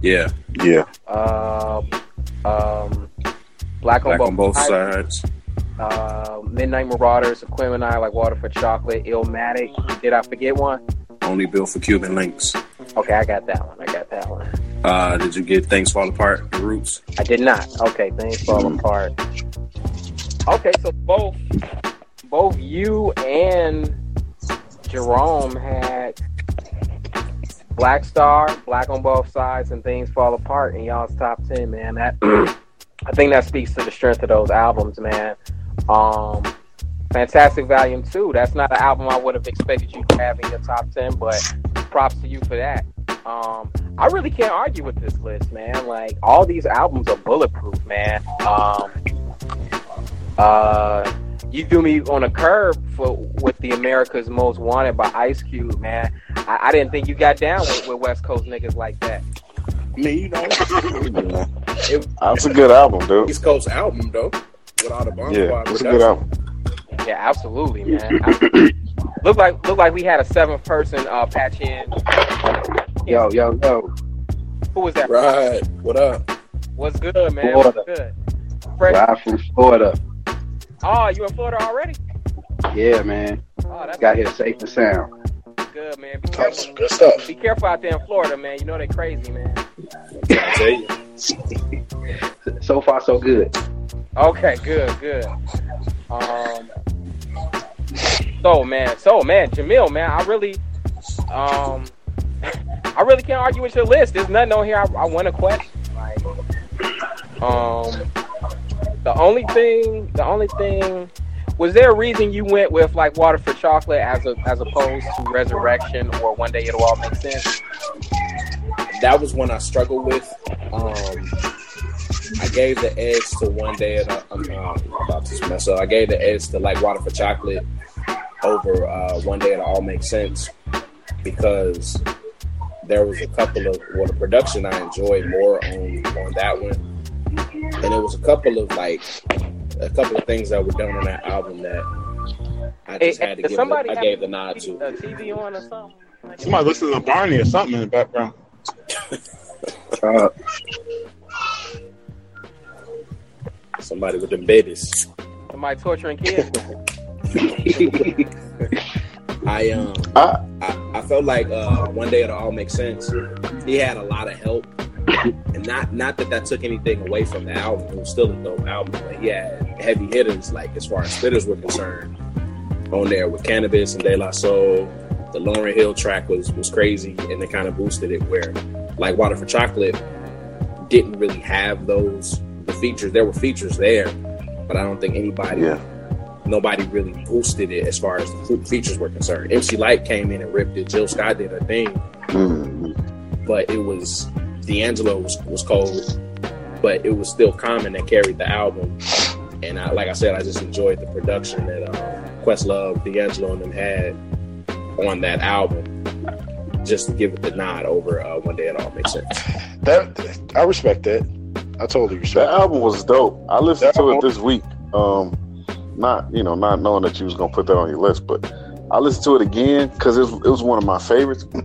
Yeah, Yeah. Uh, um, Black on Black Both, on both Sides, sides. Uh, Midnight Marauders, Aquemini, Like Water for Chocolate, Illmatic. Did I forget one? Only built for Cuban links. Okay, I got that one. I got that one. Uh, did you get Things Fall Apart, The Roots? I did not. Okay, things fall Mm. apart. Okay, so both both you and Jerome had Black Star, Black on both sides, and things fall apart in y'all's top ten, man. That I think that speaks to the strength of those albums, man. Um Fantastic Volume Two. That's not an album I would have expected you to have in your top ten, but props to you for that. Um, I really can't argue with this list, man. Like all these albums are bulletproof, man. Um, uh, you threw me on a curve for with the America's Most Wanted by Ice Cube, man. I, I didn't think you got down with, with West Coast niggas like that. Me, you know, Yeah. That's a good album, dude. East Coast album, though. With all the bomb Yeah, squad it's a good album. Yeah, absolutely, man. look like look like we had a seventh person uh, patch in. Yo, yo, yo. Who was that? Right. What up? What's good, man? Florida. What's good? Fresh. Live from Florida. Oh, you in Florida already? Yeah, man. Oh, that's Got here safe and sound. good, man. Be careful. good stuff. Be careful out there in Florida, man. You know they crazy, man. I tell you. So far, so good. Okay, good, good. Um, so man, so man, Jamil, man, I really, um, I really can't argue with your list. There's nothing on here I, I want to question. Like, um, the only thing, the only thing, was there a reason you went with like Water for Chocolate as a as opposed to Resurrection or One Day It'll All Make Sense? That was when I struggled with. Um, I gave the edge to one day, and I, I'm uh, about to mess up. I gave the edge to like Water for Chocolate over uh, One Day It All Makes Sense because there was a couple of well, the production I enjoyed more on on that one, and it was a couple of like a couple of things that were done on that album that I just Hey, had to give. somebody The, I gave the nod to. A TV on or something? Somebody listening to Barney or something in the background. Uh, Somebody with them babies. Somebody torturing kids? I um I- I, I felt like uh, one day it'll all make sense. He had a lot of help, and not not that that took anything away from the album. It was still a dope album, but he had heavy hitters like as far as spitters were concerned on there with Canibus and De La Soul. The Lauryn Hill track was was crazy, and it kind of boosted it. Where like Water for Chocolate didn't really have those the features. There were features there, but I don't think anybody Yeah. nobody really boosted it as far as the features were concerned. MC Lyte came in and ripped it. Jill Scott did her thing, Mm. but it was D'Angelo was, was cold, but it was still Common that carried the album. And I, like I said, I just enjoyed the production that uh, Questlove, D'Angelo, and them had on that album. Just to give it the nod over uh, one day it all makes sense. That I respect that. I totally respect That respect. album was dope. I listened That to it this week. Um, not you know, not knowing that you was gonna put that on your list, but I listened to it again because it was, it was one of my favorites.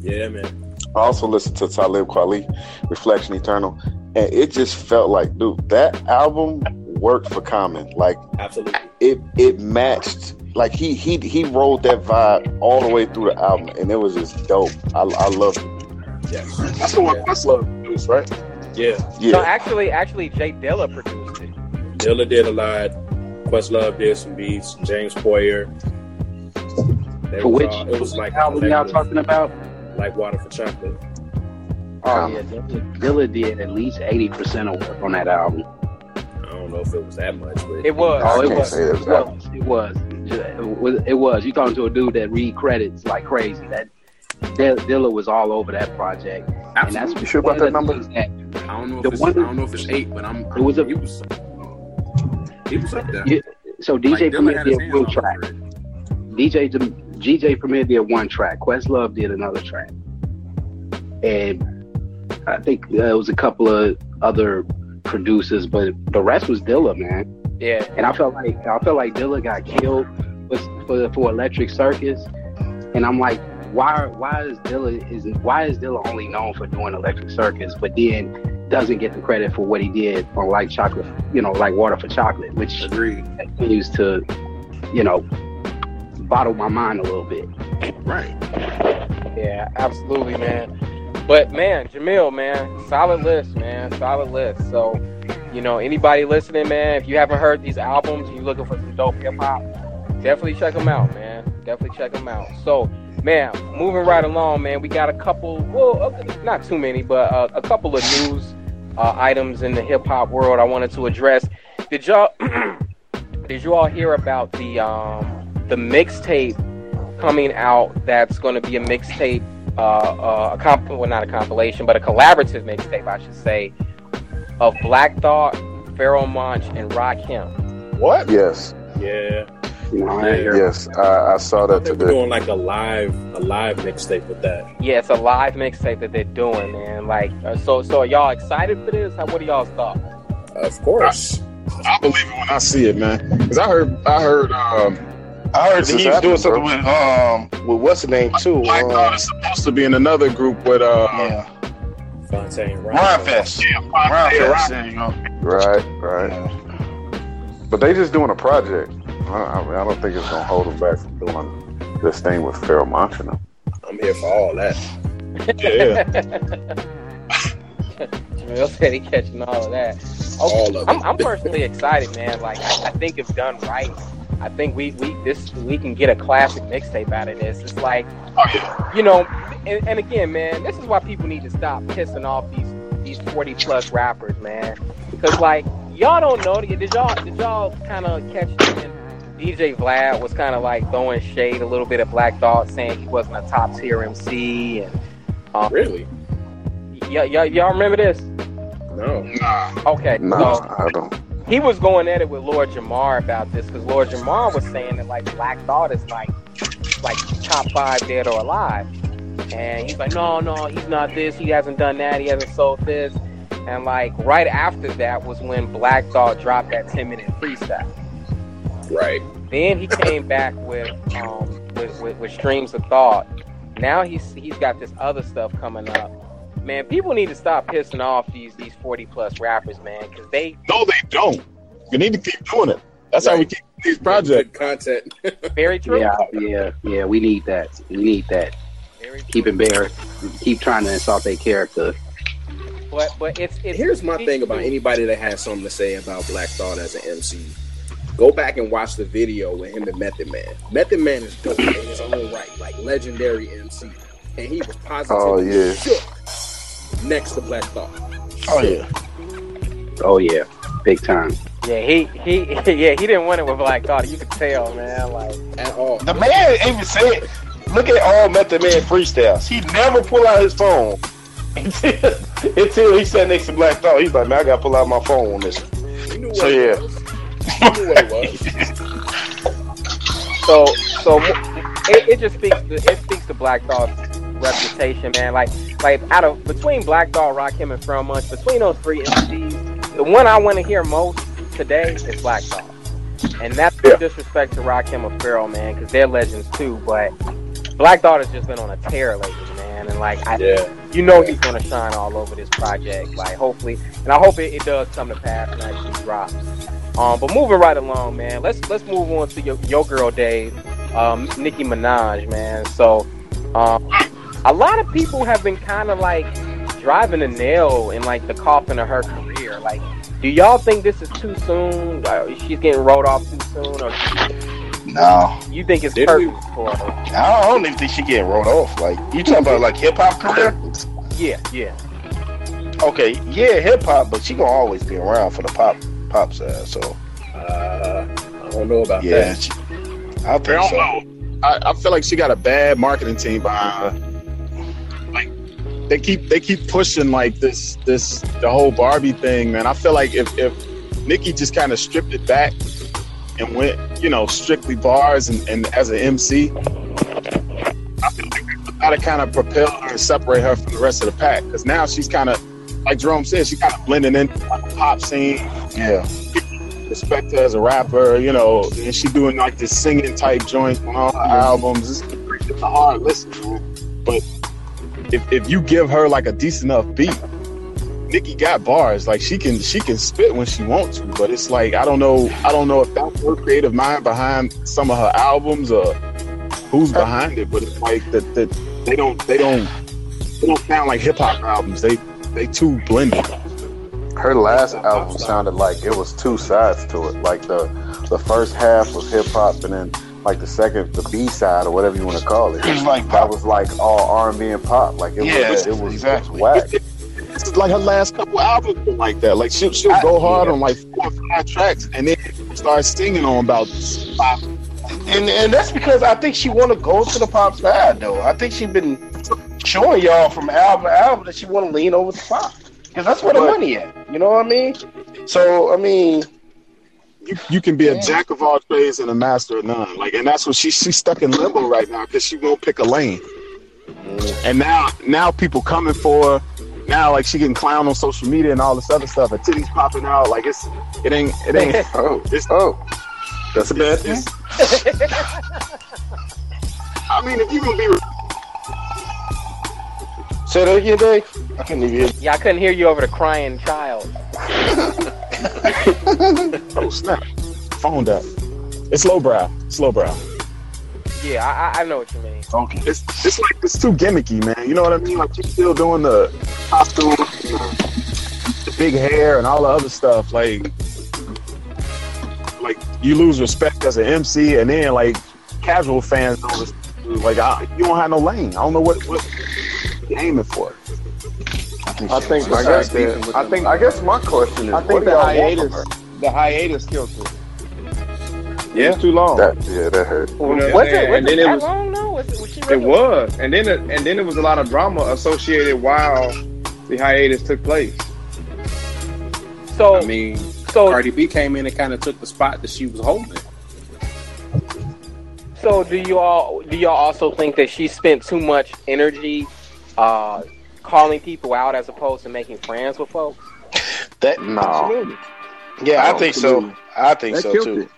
Yeah, man. I also listened to Talib Kweli, Reflection Eternal, and it just felt like, dude, that album worked for Common. Like Absolutely. it it matched like he he he rolled that vibe all the way through the album and it was just dope. I I loved it. Yes. That's the one Questlove produced, right? Yeah. Yeah. No, actually, actually, J Dilla produced it. Dilla did a lot. Questlove did some beats. James Poyser. They For which all- it was like album y'all talking about? like water for chocolate. Oh yeah, Dilla, Dilla did at least eighty percent of work on that album. I don't know if it was that much, but It was. Oh, it was. It was. It was. It was. It was. You talking to a dude that read credits like crazy. That Dill- Dilla was all over that project, and that's You sure about that number? things that- I don't know if The it's, one- I don't know if it's eight, but I'm. It was a- he was he was up there. Yeah, So DJ Dilla Premier did hands one track. it. DJ GJ Premier did one track. Questlove did another track, and I think uh, it was a couple of other producers, but the rest was Dilla, man. Yeah. And I felt like I felt like Dilla got killed for for, for Electric Circus, and I'm like, why why is Dilla is why is Dilla only known for doing Electric Circus, but then doesn't get the credit for what he did on like chocolate, you know, like Water for Chocolate, which Agreed. continues to, you know, bottle my mind a little bit. Right. Yeah, absolutely, man. But man, Jamil, man, solid list, man, solid list. So, you know, anybody listening, man, if you haven't heard these albums, you're looking for some dope hip hop, definitely check them out, man. Definitely check them out. So, man, moving right along, man, we got a couple, well, not too many, but uh, a couple of news uh, items in the hip hop world I wanted to address. Did y'all, did you all hear about the um, the mixtape coming out? That's going to be a mixtape uh, uh, a comp- well, not a compilation, but a collaborative mixtape, I should say, of Black Thought, Pharoahe Monch, and Rakim. What? Yes. Yeah. You know, I hear Yes. I, I saw that They were today. doing like a live a live mixtape with that. Yeah, it's a live mixtape that they're doing, man. Like, uh, so, so are y'all excited for this? How, what are y'all's thoughts? Of course. I believe it when I see it, man. Because I heard, I heard, um, I heard This that is he's happening, doing something bro. with um with what's the name too? Black um, Thought is supposed to be in another group with, uh, yeah, Fontaine Rhyme Fest. yeah, Rhyme yeah, Fest. There you go. Right. Right. Yeah. But they just doing a project. I, I, mean, I don't think it's gonna hold them back from doing this thing with Pharoahe Monch and them. I'm here for all that. yeah. Jamil said he catching all of that. All of it. I'm, I'm personally excited, man. Like, I, I think if done right, I think we we this we can get a classic mixtape out of this. It's like, you know, and, and again, man, this is why people need to stop pissing off these these 40 plus rappers, man. Because like y'all don't know. Did y'all did y'all kind of catch when DJ Vlad was kind of like throwing shade a little bit at Black Thought, saying he wasn't a top tier MC, and um, Really? y- y- y'all remember this? No. Okay, No, so I don't. He was going at it with Lord Jamar about this because Lord Jamar was saying that like Black Thought is like like top five dead or alive, and he's like, no, no, he's not this. He hasn't done that. He hasn't sold this. And like right after that was when Black Thought dropped that ten minute freestyle. Right. Then he came back with um with, with, with streams of thought. Now he's he's got this other stuff coming up. Man, people need to stop pissing off these these forty plus rappers, man, because they No, they don't. You need to keep doing it. That's how we keep these projects. Content. very true. Yeah, yeah, yeah. We need that. We need that. Very Keep it bare. Keep trying to insult their character. But but it's it's Here's my thing about anybody that has something to say about Black Thought as an MC. Go back and watch the video with him and Method Man. Method Man is dope in his own right, like legendary MC. And he was positively Oh, yeah. shook next to Black Thought. Oh yeah. Oh yeah, big time. Yeah, he he yeah he didn't win it with Black Thought. You could tell, man. Like At all. The man even said, "Look at all Method Man freestyles. He never pull out his phone until, until he sat next to Black Thought. He's like, man, I gotta pull out my phone on this." He knew what So, yeah. was. He knew what it was. so so it, it just speaks to, it speaks to Black Thought's reputation, man. Like like out of between Black Thought, Rakim, and Pharoahe Monch, between those three MCs, the one I want to hear most today is Black Thought. And that's no Yeah. disrespect to Rakim or Pharoahe, man, because they're legends too. But Black Thought has just been on a tear lately, man. And like, I, Yeah. you know, he's gonna shine all over this project. Like, hopefully, and I hope it, it does come to pass and actually drops. Um, but moving right along, man. Let's let's move on to your, your girl, Dave, um, Nicki Minaj, man. So, um, a lot of people have been kind of like driving a nail in like the coffin of her career. Like, do y'all think this is too soon? Uh, she's getting wrote off too soon, or No, you think it's Did we- perfect for her? I don't even think she getting wrote off. Like you talking about like hip hop career? Yeah, yeah. Okay, yeah, hip hop, but she gonna always be around for the pop pop side. So Uh, I don't know about yeah, that. she, I I think don't so. know. I, I feel like she got a bad marketing team behind her. They keep they keep pushing like this this the whole Barbie thing, man. I feel like if if Nicki just kind of stripped it back and went, you know, strictly bars and, and as an MC, I feel like that to kind of propel her and separate her from the rest of the pack. Because now she's kind of, like Jerome said, she's kind of blending in like the pop scene Yeah, respect her as a rapper, you know, and she doing like this singing type joints on all her albums. It's, it's a hard listen, man. But if, if you give her like a decent enough beat, Nicki got bars. Like she can she can spit when she wants to, but it's like I don't know I don't know if that's her creative mind behind some of her albums or who's behind it. But it's like that that they don't they don't they don't sound like hip hop albums. They they too blended. Her last album sounded like it was two sides to it. Like the the first half was hip hop, and then like the second, the B side or whatever you want to call it, It was like that was like all R and B and pop. Like it Yeah, was, it was, exactly. it was whack. It's like her last couple albums were like that. Like she'll, she'll I- go hard yeah. on like four or five tracks and then start singing on about five. And and that's because I think she want to go to the pop side though. I think she's been showing y'all from album to album that she want to lean over the pop because that's where the money at. You know what I mean? So I mean, You, you can be a jack of all trades and a master of none. Like, and that's what she she's stuck in limbo right now because she won't pick a lane. And now now people coming for her. Now like she getting clowned on social media and all this other stuff. Her titties popping out. Like it's it ain't it ain't. Oh, It's, oh, that's a bad thing. it's- I mean, if you gonna be say that again, Dave. I couldn't even hear. Yeah, I couldn't hear you over the crying child. oh snap, phone up. It's lowbrow. It's lowbrow. Yeah, I, I I know what you mean. Okay. it's it's like it's too gimmicky, man. You know what I mean? Like you're still doing the costume, the big hair, and all the other stuff. Like, like you lose respect as an MC, and then like casual fans don't respect like I, you don't have no lane. I don't know what what you're aiming for. I think. I guess. that- I think. I guess my question is, I what think do the y'all hiatus, the hiatus killed it. Yeah. It was too long. That yeah, that hurt. You know what I'm Was saying? it? Was and it then it that was long? No, was it? Was it was, and then it, and then it was a lot of drama associated while the hiatus took place. So, I mean, so, Cardi B came in and kind of took the spot that she was holding. so, do you all do y'all also think that she spent too much energy uh, calling people out as opposed to making friends with folks? That mm, No, Absolutely. yeah, I Oh, think so. I think That so too. it.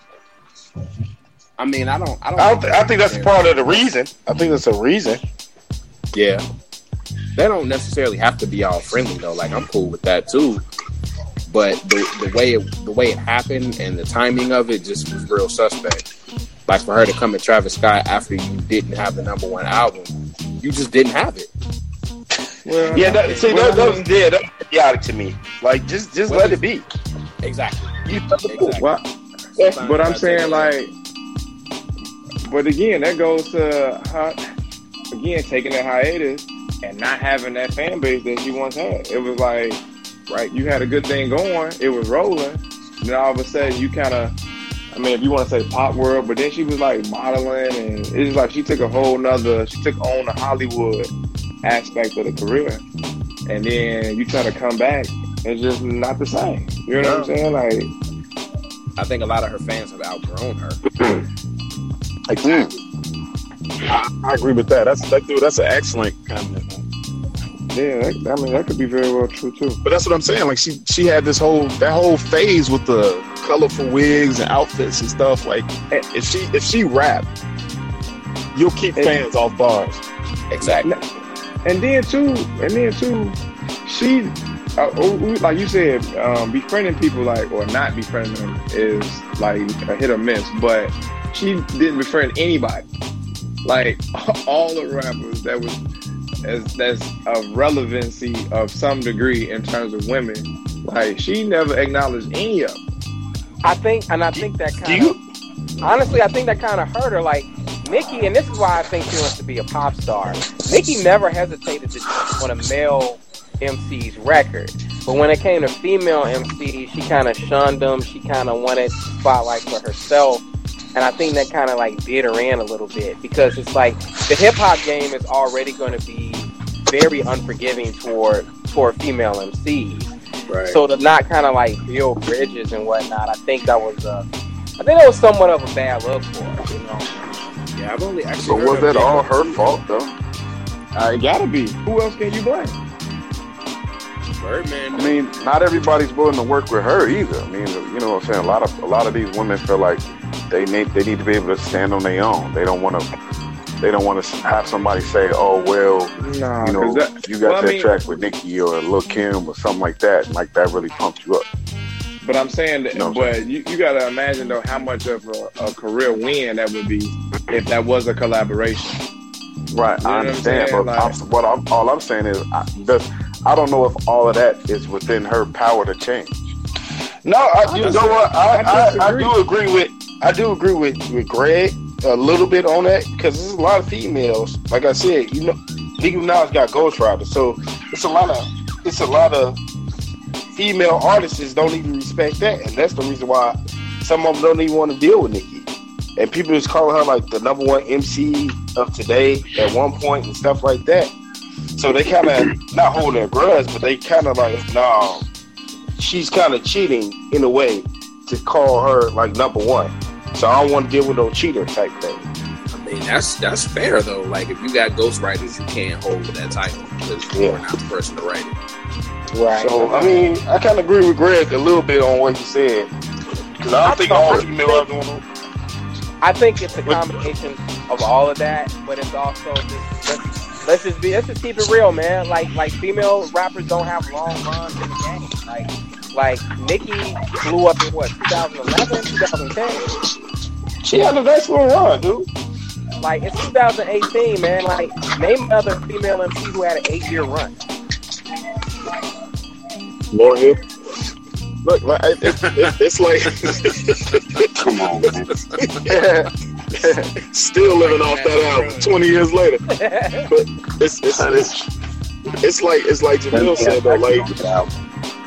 I mean, I don't. I don't. I, don't th- I think that's part of the reason. I think that's a reason. Yeah. They don't necessarily have to be all friendly though. Like I'm cool with that too. But the the way it the way it happened and the timing of it just was real suspect. Like for her to come at Travis Scott after you didn't have the number one album, you just didn't have it. Well, Yeah, that, see, that, that was yeah, that was idiotic to me. Like, just just let it be. Exactly. Exactly. Well, but I'm saying like, but again, that goes to her again taking a hiatus and not having that fan base that she once had. It was like, right, you had a good thing going, it was rolling, then all of a sudden you kind of, I mean, if you want to say pop world, but then she was like modeling, and it's just like she took a whole nother, she took on the Hollywood aspect of the career, and then you try to come back, it's just not the same. You know what I'm saying? Like. I think a lot of her fans have outgrown her. Exactly. I, I agree with that. That's that dude. That's an excellent comment. Yeah, that, I mean that could be very well true too. But that's what I'm saying. Like she she had this whole that whole phase with the colorful wigs and outfits and stuff. Like if she if she rap, you'll keep fans off bars. Exactly. And then too, and then too, she uh, who- like you said, um, befriending people like or not befriending them is like a hit or miss. But she didn't befriend anybody. Like all the rappers that was as that's a relevancy of some degree in terms of women. Like she never acknowledged any of them. I think, and I think that kind of, honestly, I think that kind of hurt her. Like Nicki, and this is why I think she wants to be a pop star. Nicki never hesitated to jump on a male MC's record, but when it came to female MCs, she kind of shunned them. She kind of wanted spotlight for herself. And I think that kind of like did her in a little bit because it's like the hip hop game is already going to be very unforgiving toward toward female MCs. Right. So to not kind of like build bridges and whatnot, I think that was uh, I think that was somewhat of a bad look for her. You know, yeah, I've only actually. But was of that all One. her fault though? Uh, it gotta be. Who else can you blame? Birdman. I mean, not everybody's willing to work with her either. I mean, you know what I'm saying? A lot of a lot of these women feel like they need they need to be able to stand on their own. They don't want to they don't want to have somebody say, "Oh well, Nah, you know, that- you got well, I that mean- track with Nicki or Lil Kim or something like that." And like that really pumped you up. But I'm saying that, No. but you, you got to imagine though how much of a, a career win that would be if that was a collaboration. Right, You know what I I'm understand, but Like- I'm, what I'm all I'm saying is, I, the, I don't know if all of that is within her power to change. No, I, you know what? I, I I, I do agree with I do agree with, with Greg a little bit on that because there's a lot of females. Like I said, you know, Nicki Minaj got ghostwriters, so it's a lot of it's a lot of female artists don't even respect that, and that's the reason why some of them don't even want to deal with Nicki. And people is calling her like the number one MC of today at one point and stuff like that. So they kind of not holding a grudge, but they kind of like, no, she's kind of cheating in a way to call her like number one. So I don't want to deal with no cheater type thing. I mean, that's that's fair though. Like if you got ghostwriters, you can't hold that title because you're not the person to write it. Right? So I mean, I kind of agree with Greg a little bit on what he said because I don't think all female going. I think it's a combination of all of that, but it's also just let's, let's just be let's just keep it real, man. Like like female rappers don't have long runs in the game. Like like Nicki blew up in what 2011, 2010. She had a nice little run, dude. Like it's 2018, man. Like name another female MC who had an eight year run. Lauryn Hill. Look, like, it, it, it, it's like Come on, man. still living off that album 20 years later. But it's it's it's, it's like it's like Jamil said though, like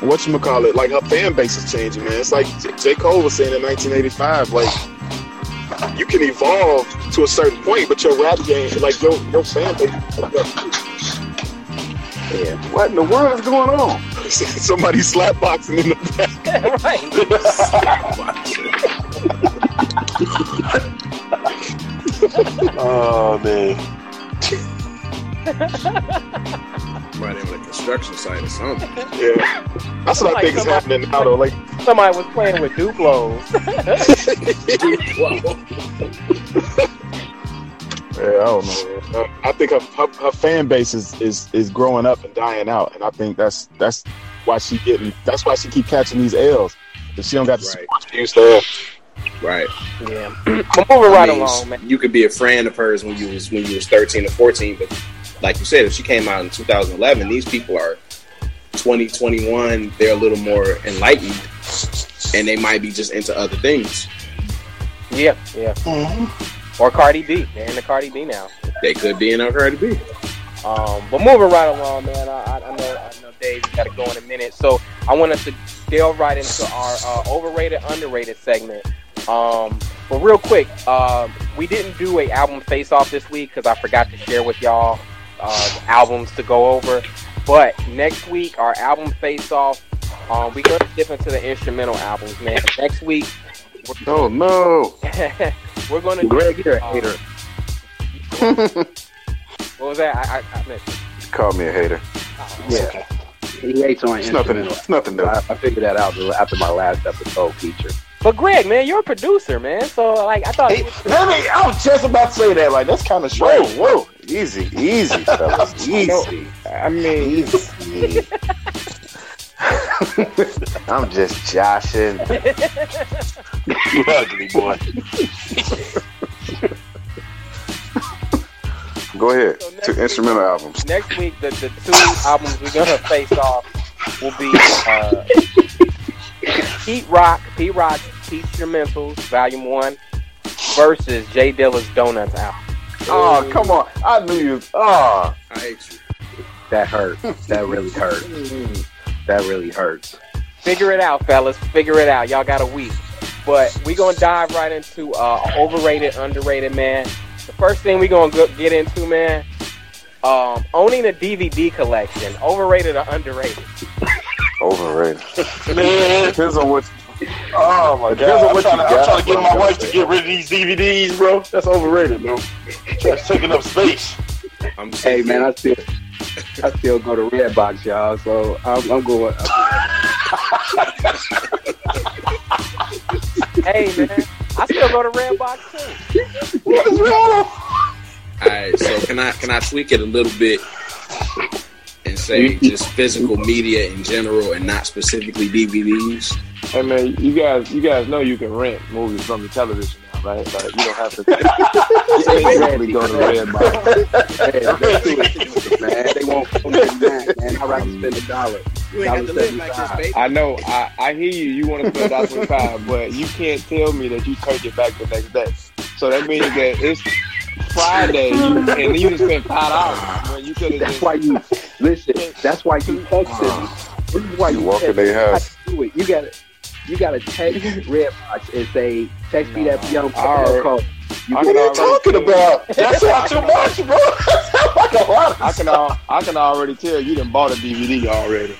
what you call it, like her fan base is changing, man. It's like J. J. Cole was saying in 1985, like you can evolve to a certain point, but your rap game, like your your fan base. Yeah. What in the world is going on? Somebody slapboxing in the back. right. Oh man. Right in with a construction site or something. Yeah, that's what I think is happening now, though. Like Somebody was playing with Duplos. Yeah, I don't know. Uh, I think her, her, her fan base is, is is growing up and dying out, and I think that's that's why she getting that's why she keep catching these L's. Because she don't got the Right. support she used to have. Right. yeah. But moving right I mean, along, man. You could be a friend of hers when you was when you was thirteen or fourteen, but like you said, if she came out in 2011, these people are 20, 21. They're a little more enlightened, and they might be just into other things. Yeah, yeah. Or Cardi B. They're in the Cardi B now. They could be in a Cardi B. Um, but moving right along, man. I, I, I know, I know, Dave, you got to go in a minute. So I want us to delve right into our uh, overrated, underrated segment. Um, but real quick, uh, we didn't do a album face off this week because I forgot to share with y'all uh, albums to go over. But next week, our album face off. Um, we're gonna dip into the instrumental albums, man. Next week, Oh no! we're gonna. Greg, you're a uh, hater. What was that? I, I, I missed. it. Call me a hater. Yeah. He hates on It's nothing. It's nothing new. I, I figured that out after my last episode feature. But Greg, man, you're a producer, man. So like, I thought. Hey, let me, I was just about to say that. Like that's kind of Whoa, strange. whoa! Easy, easy, fellas. Easy, I mean, easy. I'm just joshing. You ugly boy. Go ahead. So next Two week- instrumental albums. Next week, the, the two albums we're gonna face off will be uh, Pete Rock, Pete Rock's Instrumentals, Volume One, versus J Dilla's Donuts album. Oh, come on. I knew you. Oh. I hate you. That hurt. That really hurt. That really hurts. Figure it out, fellas. Figure it out. Y'all got a week. But we're gonna dive right into uh, overrated, underrated, man. The first thing we're gonna go- get into, man, um, owning a DVD collection, overrated or underrated? Overrated. Man. Depends on what. Oh my Depends god. I'm trying, to, you I'm trying to get my wife to get rid of these DVDs, bro. That's overrated, bro. That's taking up space. I'm Hey man, I still I still go to Redbox, y'all. So I'm, I'm going. hey man, I still go to Redbox too. What is wrong? All right, so can I can I tweak it a little bit and say just physical media in general and not specifically DVDs? Hey man, you guys, you guys know you can rent movies from the television now, right? Like you don't have to. you ain't really go to Redbox. Hey, let's it, man. They won't put me man. Man, I'd rather spend a dollar. You ain't got to live like this, baby. I know, I, I hear you. You want to spend dollar twenty five, but you can't tell me that you take it back the next day. So that means that it's Friday, and you just spent five dollars when you could have That's just. why you listen. That's why you texted me. This is why You you walk in text their me. House. gotta do it. You gotta, you gotta text Redbox and say, text me that young Alright. code. You I can can What are you talking about? That's not too much, bro. That's like I can al- I can already tell you didn't bought a DVD already.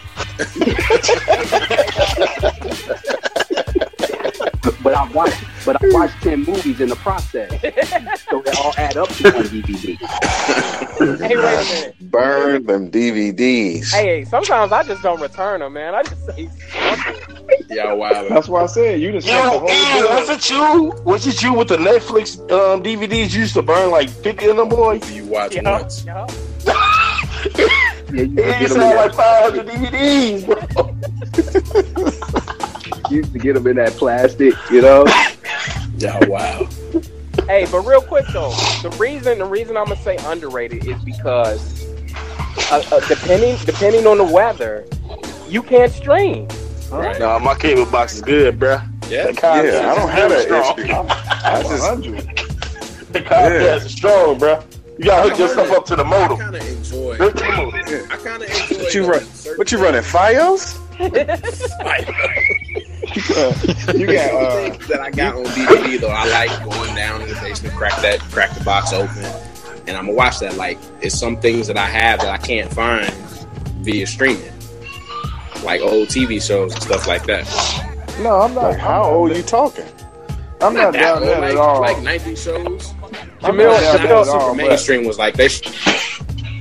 But I watched, but I watched ten movies in the process, so they all add up to one DVD. Hey, wait a minute. Burn them DVDs. Hey, sometimes I just don't return them, man. I just say Yeah, it. That's why I said you just spent the Yo, whole Ian, bill. was it you? Was it you with the Netflix um, DVDs? You used to burn like 50 of them, boys? You watch Yo, once. yo. Yeah, you It used used to to get have them like 500 DVDs, bro. in that, you used to get them in that plastic, you know. Y'all wow. Hey, but real quick though, the reason the reason I'm gonna say underrated is because uh, uh, depending depending on the weather, you can't stream. Right. Nah, my cable box is good, bro. Yeah. Yeah, I don't is have that strong. issue. I That's just, 100. The Comcast is strong, bro. You gotta hook yourself up to the modem. I kind of enjoy. Hook to the modem. I kind of enjoy. what you the run? What you running? Fios? You got uh, things that I got on DVD though. I like going down in the basement, crack that, crack the box open, and I'm gonna watch that. Like, it's some things that I have that I can't find via streaming, like old TV shows and stuff like that. no, I'm not. Like, how I'm old are you talking? I'm not that down old, there like, at all. like 90 shows. I'm Jamil- not Jamil- all, Super mainstream was like they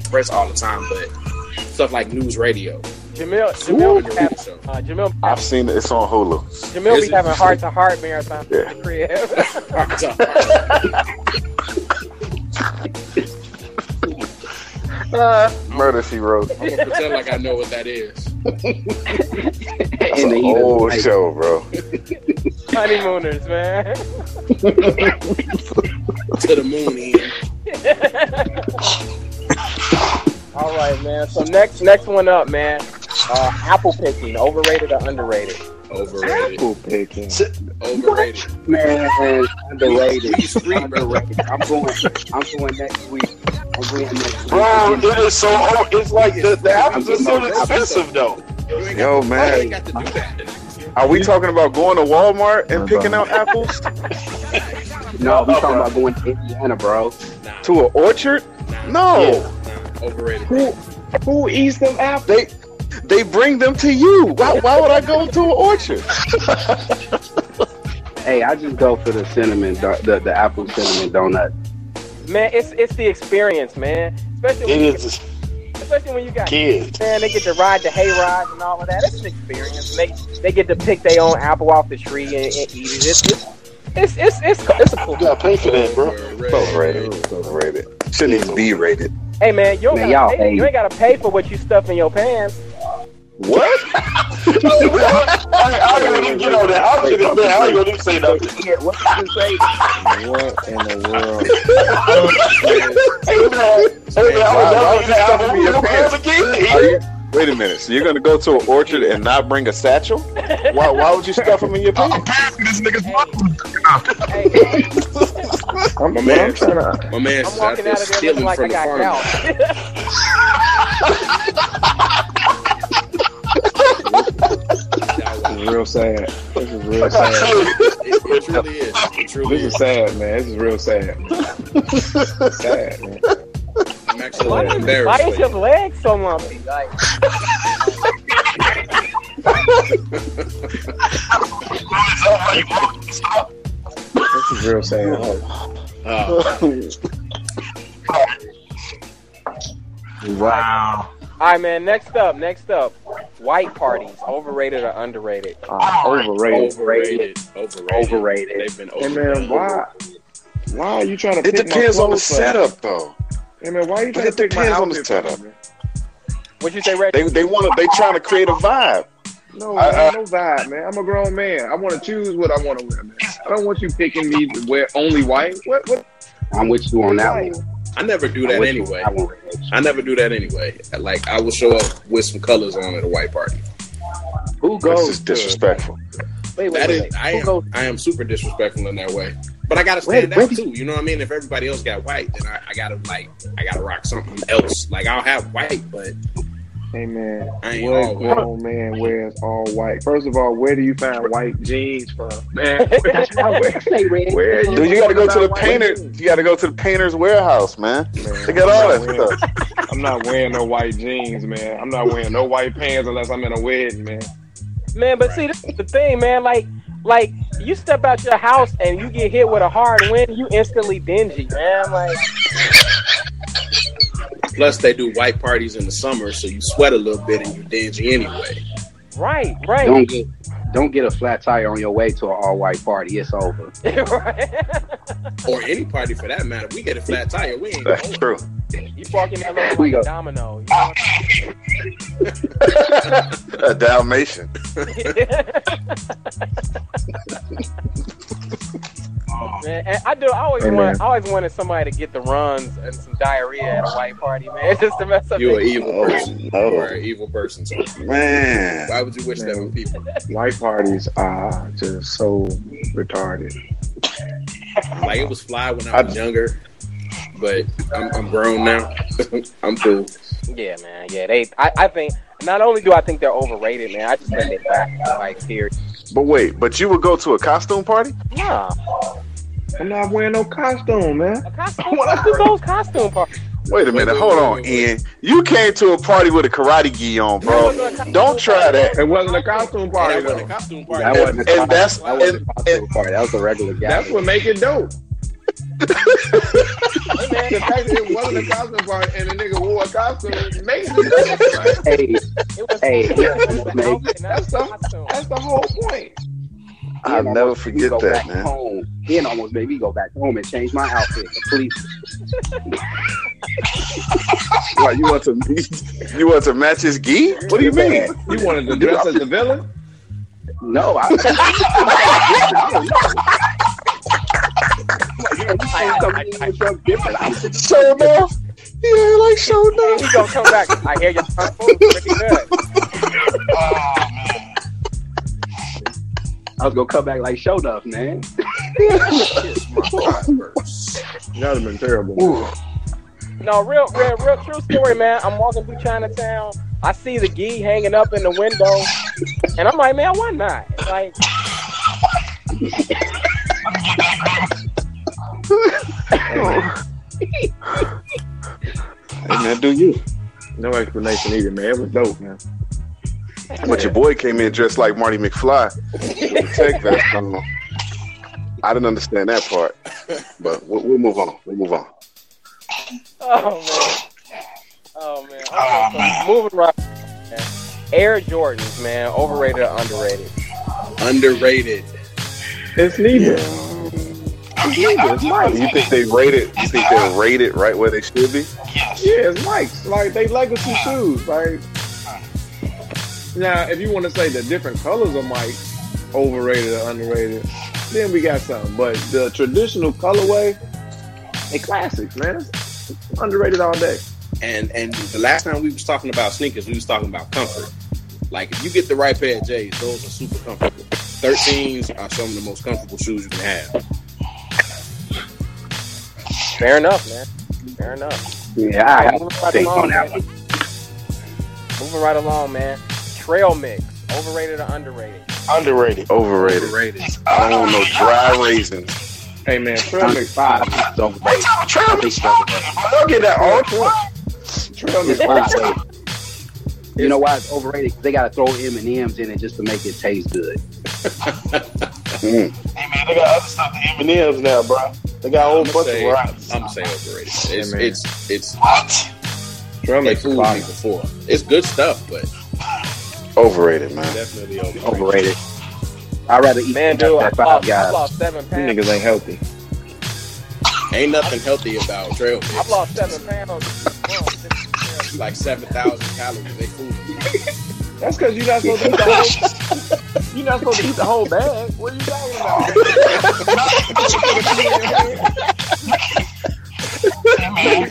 press all the time, but stuff like news radio. Jamil, Jamil, be Ooh. having, uh, Jamil, I've seen it. It's on Hulu. Jamil Is be it? having heart to heart marathon Yeah. in the crib. Murder She Wrote. I'm gonna pretend like I know what that is. That's in the an heat of the old show, bro. Honeymooners, man. To the moon, Ian. All right, man. So next next one up, man. Uh, apple picking, overrated or underrated? Overrated. Apple picking. Overrated. Man, underrated. We street, bro. underrated. I'm going. I'm going next week. I'm going next week. Bro, it is so. Oh, it's like the, the apples are so expensive, though. You ain't Yo, got, man. You ain't got to do that. Are we talking about going to Walmart and picking out apples No, we talking about going to Indiana, bro. Nah, to an orchard? No, nah, overrated. Who who eats them apples? they they bring them to you. Why, why would I go to an orchard? Hey, I just go for the cinnamon, do- the the apple cinnamon donut. Man, it's it's the experience, man. Especially when It you, is especially when you got kids. man, they get to ride the hay rides and all of that. It's an experience. They they get to pick their own apple off the tree and, and eat it. It's it's it's it's, it's, it's a cool. You gotta pay for that, bro. It's overrated. It's overrated. Shouldn't even be rated. Hey man, you, man, gotta, y'all, pay, you ain't gotta pay for what you stuff in your pants. What? I ain't gonna even get on that. I'll get on that. I ain't gonna even say nothing. What did you say? What in the world? Hey man, hey man, I Why- why was would you stuff them your pants? again. Wait a minute. So you're gonna go to an orchard and not bring a satchel? Why? Why would you stuff them in your pants? This nigga's Hey, I'm, man, I'm trying to. My man I'm walking out of there looking like I got This sad. This is real sad. It, it truly is. It truly This is. is sad, man. This is real sad. sad, man. I'm actually Why, embarrassed. why for is you. your leg so lumpy? Like, This is real sad. Uh, Wow. all right, man. Next up, next up, white parties, overrated or underrated? Uh, overrated. overrated. Overrated. Overrated. They've been Hey overrated. man, why? Why are you trying to? It pick my depends on the clothes for- setup, though. Hey man, why are you But trying it to pick my depends on the outfit for me, setup. man? What you say, Reggie? They they want to. They trying to create a vibe. No, I- man, no vibe, man. I'm a grown man. I want to choose what I want to wear, man. I don't want you picking me to wear only white. What? What? I'm with you on that White. one. I never do that with you anyway. on. I never do that anyway. Like I will show up with some colors on at a white party. Who goes? This is disrespectful. Wait, wait, That wait, is, wait. I am, goes? I am super disrespectful in that way. But I gotta Where- stand where out do too. You know what I mean? If everybody else got white, then I, I gotta like, I gotta rock something else. Like I'll have white, but Hey man, I ain't what all white. grown man wears all white? First of all, where do you find white jeans from, man? where, Say red. where you Dude, you got to go to the find white painter. jeans? You got to go to the painter's warehouse, man. Man, They got all I'm that not wearing- stuff. I'm not wearing no white jeans, man. I'm not wearing no white pants unless I'm in a wedding, man. Man, but see, this is the thing, man. Like, like you step out your house and you get hit with a hard wind, you instantly dingy, man. Like, plus they do white parties in the summer, so you sweat a little bit and you're dingy anyway. right, right, Don't get don't get a flat tire on your way to an all white party. It's over. right. Or any party for that matter. We get a flat tire, we ain't That's going. true. You park in that little We like go. domino. You ah. know? A Dalmatian. man, and I do. I always Hey, want. I always wanted somebody to get the runs and some diarrhea at a ah. white party, man, just to mess up. You're an evil person. Oh, person. You're an evil person. So Man. why would you wish that on people? White parties are just so retarded. Like it was fly when I was younger, but I'm, I'm grown now. I'm cool. Yeah, man. Yeah, they. I, I think not only do I think they're overrated, man. I just think they back like period. But wait, but you would go to a costume party? Nah, I'm not wearing no costume, man. a costume. Who goes costume party? Wait a minute, hold on, wait, Ian. You came to a party with a karate gi on, bro. Don't try that. It wasn't a costume party that wasn't a though. costume party. That wasn't a And costume- that's- that wasn't a costume party. That was a regular guy. That's what make it dope. Hey, man. The fact that it wasn't a costume party and the nigga wore a costume makes it dope. Hey, Hey, it was the man. outfit, not That's the the- costume. that's the whole point. I'll Ian never almost made me forget go that, back man. Home. Ian almost made me go back home and change my outfit completely. What, you want to you want to match his gi? What do you mean? You wanted to dress as a villain? No, I. you know, you saying something with some different outfit. Show enough. Yeah, like show enough. He gonna come back. I hear your front pretty good. I was gonna come back like show enough, man. That would have been terrible. No, real, real, real true story, man. I'm walking through Chinatown. I see the gi hanging up in the window, and I'm like, man, why not? Like, Hey man, do you? No explanation needed, man. It was dope, man. But your boy came in dressed like Marty McFly. Take that. Um, I didn't understand that part, but we'll, we'll move on. We'll move on. oh man, oh man. Okay, so moving right. Air Jordans, man, overrated or underrated? Underrated. It's needed. You think they rated? You think they're rated right where they should be? Yes. Yeah, it's Mike's. Like they legacy shoes. Like Now, if you want to say the different colors of Mike overrated or underrated, then we got something. But the traditional colorway, they classics, man. It's underrated all day. And and the last time we was talking about sneakers, we was talking about comfort. Like if you get the right pair of J's, those are super comfortable. 13s are some of the most comfortable shoes you can have. Fair enough, man. Fair enough. Yeah, I have Moving to right think along, on that man. one. Moving right along, man. Trail mix, overrated or underrated? Underrated. Overrated. Overrated. I don't know dry raisins. Hey, man, Trail Under Mix five is overrated. I think it's overrated. Don't get that all the Trail Mix It's five. You know why it's overrated? 'Cause they got to throw M and M's in it just to make it taste good. Mm. Hey man, they got other stuff than M&M's now, bro. They got a whole I'ma bunch say- of varieties. I'm gonna overrated. It's man. it's it's What? Trail they Mix fooled me before. It's good stuff, but Overrated, man. definitely overrated. Overrated. I'd rather eat Man, dude, I that five lost, I guys. lost seven You pounds. niggas ain't healthy. Ain't nothing healthy about trail mix. I've lost seven pounds. Like seven thousand calories. They fooled me. That's because you're not supposed to eat the whole. You're not supposed to eat the whole bag. What are you talking about?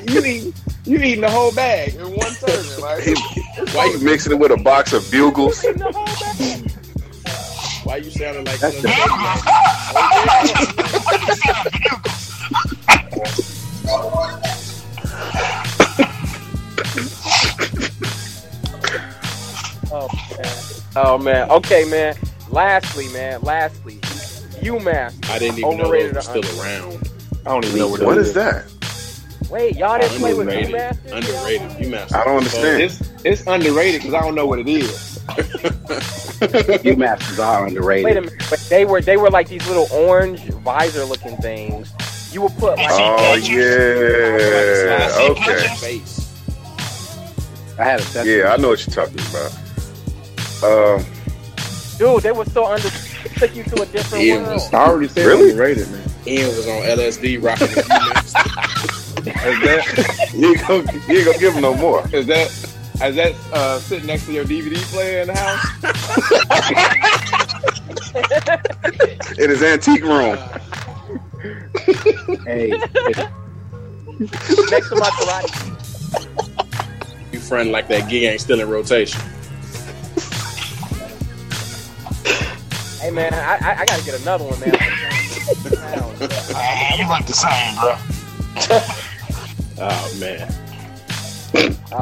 you eat. You eating the whole bag in one serving, like Why you mixing it with a box of bugles? Why you sounding like That's some- Oh man. Oh man. Okay, man. Lastly, man. Lastly, UMass. I didn't even know Overrated they were still around. I don't even know what, What it is that? Wait, y'all didn't play with Underrated. UMass? this year? Underrated. UMass. I don't understand. It's it's underrated because I don't know what it is. UMass is all underrated. Wait a minute. But they were they were like these little orange visor looking things. You would put like Oh yeah. Okay. Face. I had a second. Yeah, I know what you're talking about. Um, dude, they were so under took you to a different Ian world. was I already said Really? underrated, man. Ian was on LSD rocking the UMass. Is that you ain't gonna, you ain't gonna give him no more. is that is that uh, sitting next to your DVD player in the house? In his antique room. Hey, next to my karate. You friend like that gig ain't still in rotation. Hey man, I, I, I gotta get another one, man. you look the same, bro. Oh man.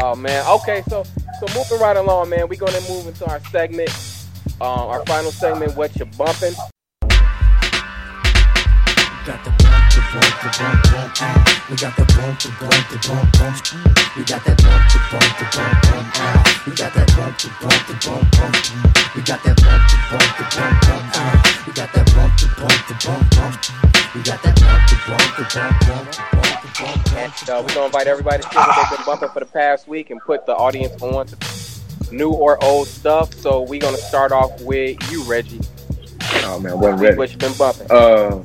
oh man. Okay, so so moving right along, man. We're gonna move into our segment, um, our final segment. What you bumping? got the bump, the bump, the bump, bump, ah. We got the bump, the bump, the bump, bump. mm. We got that bump, the bump, the bump, bump, ah. We got that bump, the bump, the bump, bump. mm. We got that bump, the bump, the bump, bump, ah. We got that bump, the bump, the bump, bump. mm. We got that bump, the bump, the bump, bump, bump, the bump, bump. And uh, we're gonna invite everybody to share what they've been bumping for the past week and put the audience on to new or old stuff. So we're gonna start off with you, Reggie. Oh man, wasn't ready. What you been bumping? Uh,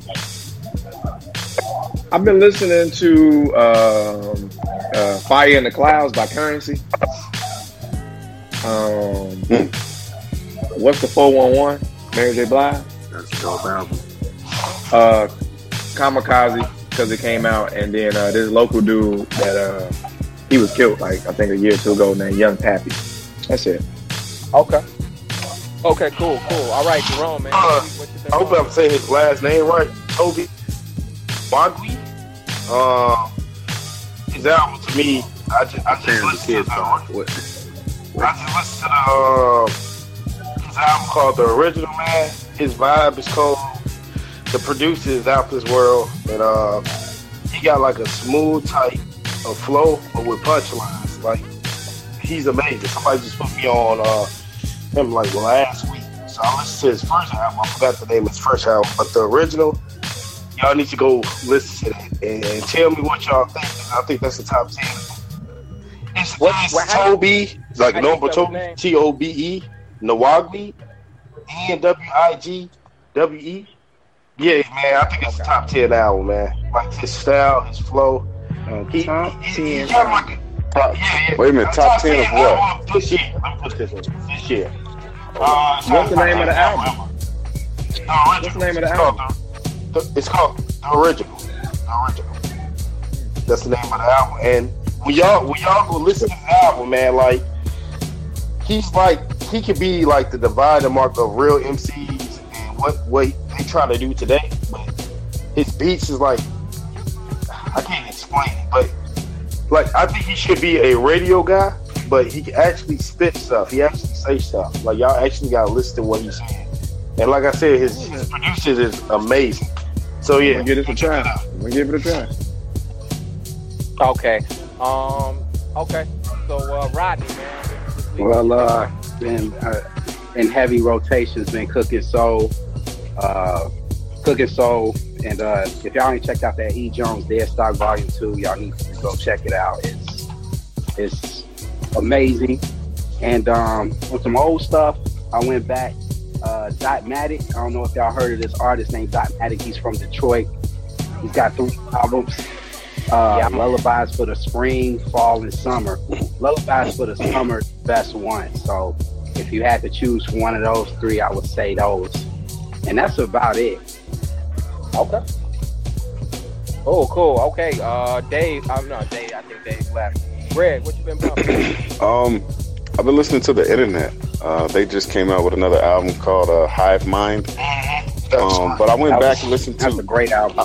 I've been listening to um, uh, "Fire in the Clouds" by Curren$y. Um, what's the four one one? Mary J. Blige. That's a dope album. Uh, Kamikaze because it came out, and then uh, this local dude that uh, he was killed like I think a year or two ago named Young Pappy. That's it. Okay. Okay, cool, cool. All right, Jerome, man. Uh, what you been I hope? I'm saying his last name right. Tobe Nwigwe. Uh, his album to me, I just, I just listened to the, I just listened to the, uh, his album called The Original Man. His vibe is cold. The producer is out this world, and uh, he got like a smooth type of flow, but with punchlines. Like he's amazing. Somebody just put me on uh, him like last week. So I listened to his first album. I forgot the name of his first album, but the original, y'all need to go listen to that and, and tell me what y'all think. I think that's the top ten. It's, What- it's what- Toby, like number Toby? T O B E, Nwigwe, E N W I G W E. Yeah, man, I think it's the top ten album, man. Like his style, his flow. Uh, He, top he, he ten. got like Top, yeah, yeah. Wait a minute, top 10 of what? what? This year. Let me put this in. This year. Uh, What's the name of the album? What's the name of the album? It's called The Original. The Original. That's the name of the album. And when y'all when y'all go listen to the album, man, like he's like he could be like the dividing mark of real MCs and what what they try to do today. But his beats is like I can't explain it, but like I think he should be a radio guy, but he actually spit stuff. He actually say stuff. Like y'all actually gotta listen to what he's saying. And like I said, his, his producers is amazing. So yeah, give it a try. I'm give it a try. Okay. Um. Okay. So, uh, Rodney, man. Well, uh, been uh, in heavy rotations, been Cookin Soul, uh, Cookin Soul, and uh, if y'all ain't checked out that E Jones Dead Stock Volume Two, y'all need to go check it out. It's it's amazing. And um, with some old stuff, I went back. Uh, Dotmatic. I don't know if y'all heard of this artist named Dotmatic. He's from Detroit. He's got three albums. Uh, Yeah. Lullabies for the spring, fall, and summer. Lullabies for the summer, best one. So if you had to choose one of those three, I would say those. And that's about it. Okay. Oh, cool. Okay. Uh, Dave. I'm not Dave. I think Dave left. Greg, what you been bumping? Um, I've been listening to the internet. Uh, they just came out with another album called uh, Hive Mind. Um, but I went That back was- and listened to. That's a to great album.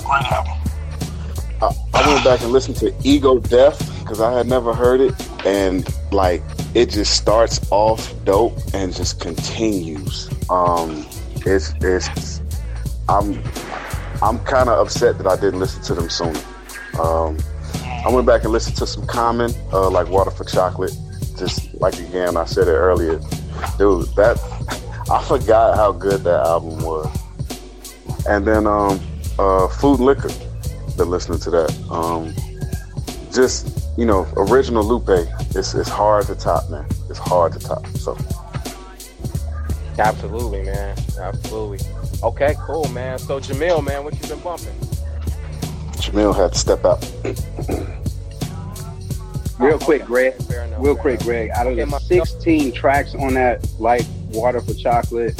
I, I went back and listened to Ego Death because I had never heard it, and like it just starts off dope and just continues. Um, it's it's I'm I'm kind of upset that I didn't listen to them sooner. Um, I went back and listened to some Common, uh, like Water for Chocolate. Just like again, I said it earlier, dude. That I forgot how good that album was. And then um, uh, Food and Liquor been listening to that. Um, just you know, original Lupe. It's it's hard to top, man. It's hard to top. So Absolutely, man. Absolutely. Okay, cool, man. So, Jamil, man, what you been bumping? Jamil had to step out. Real quick, Greg. Enough. Real quick. Greg. Out of Okay, the 16 tracks on that, like Water for Chocolate,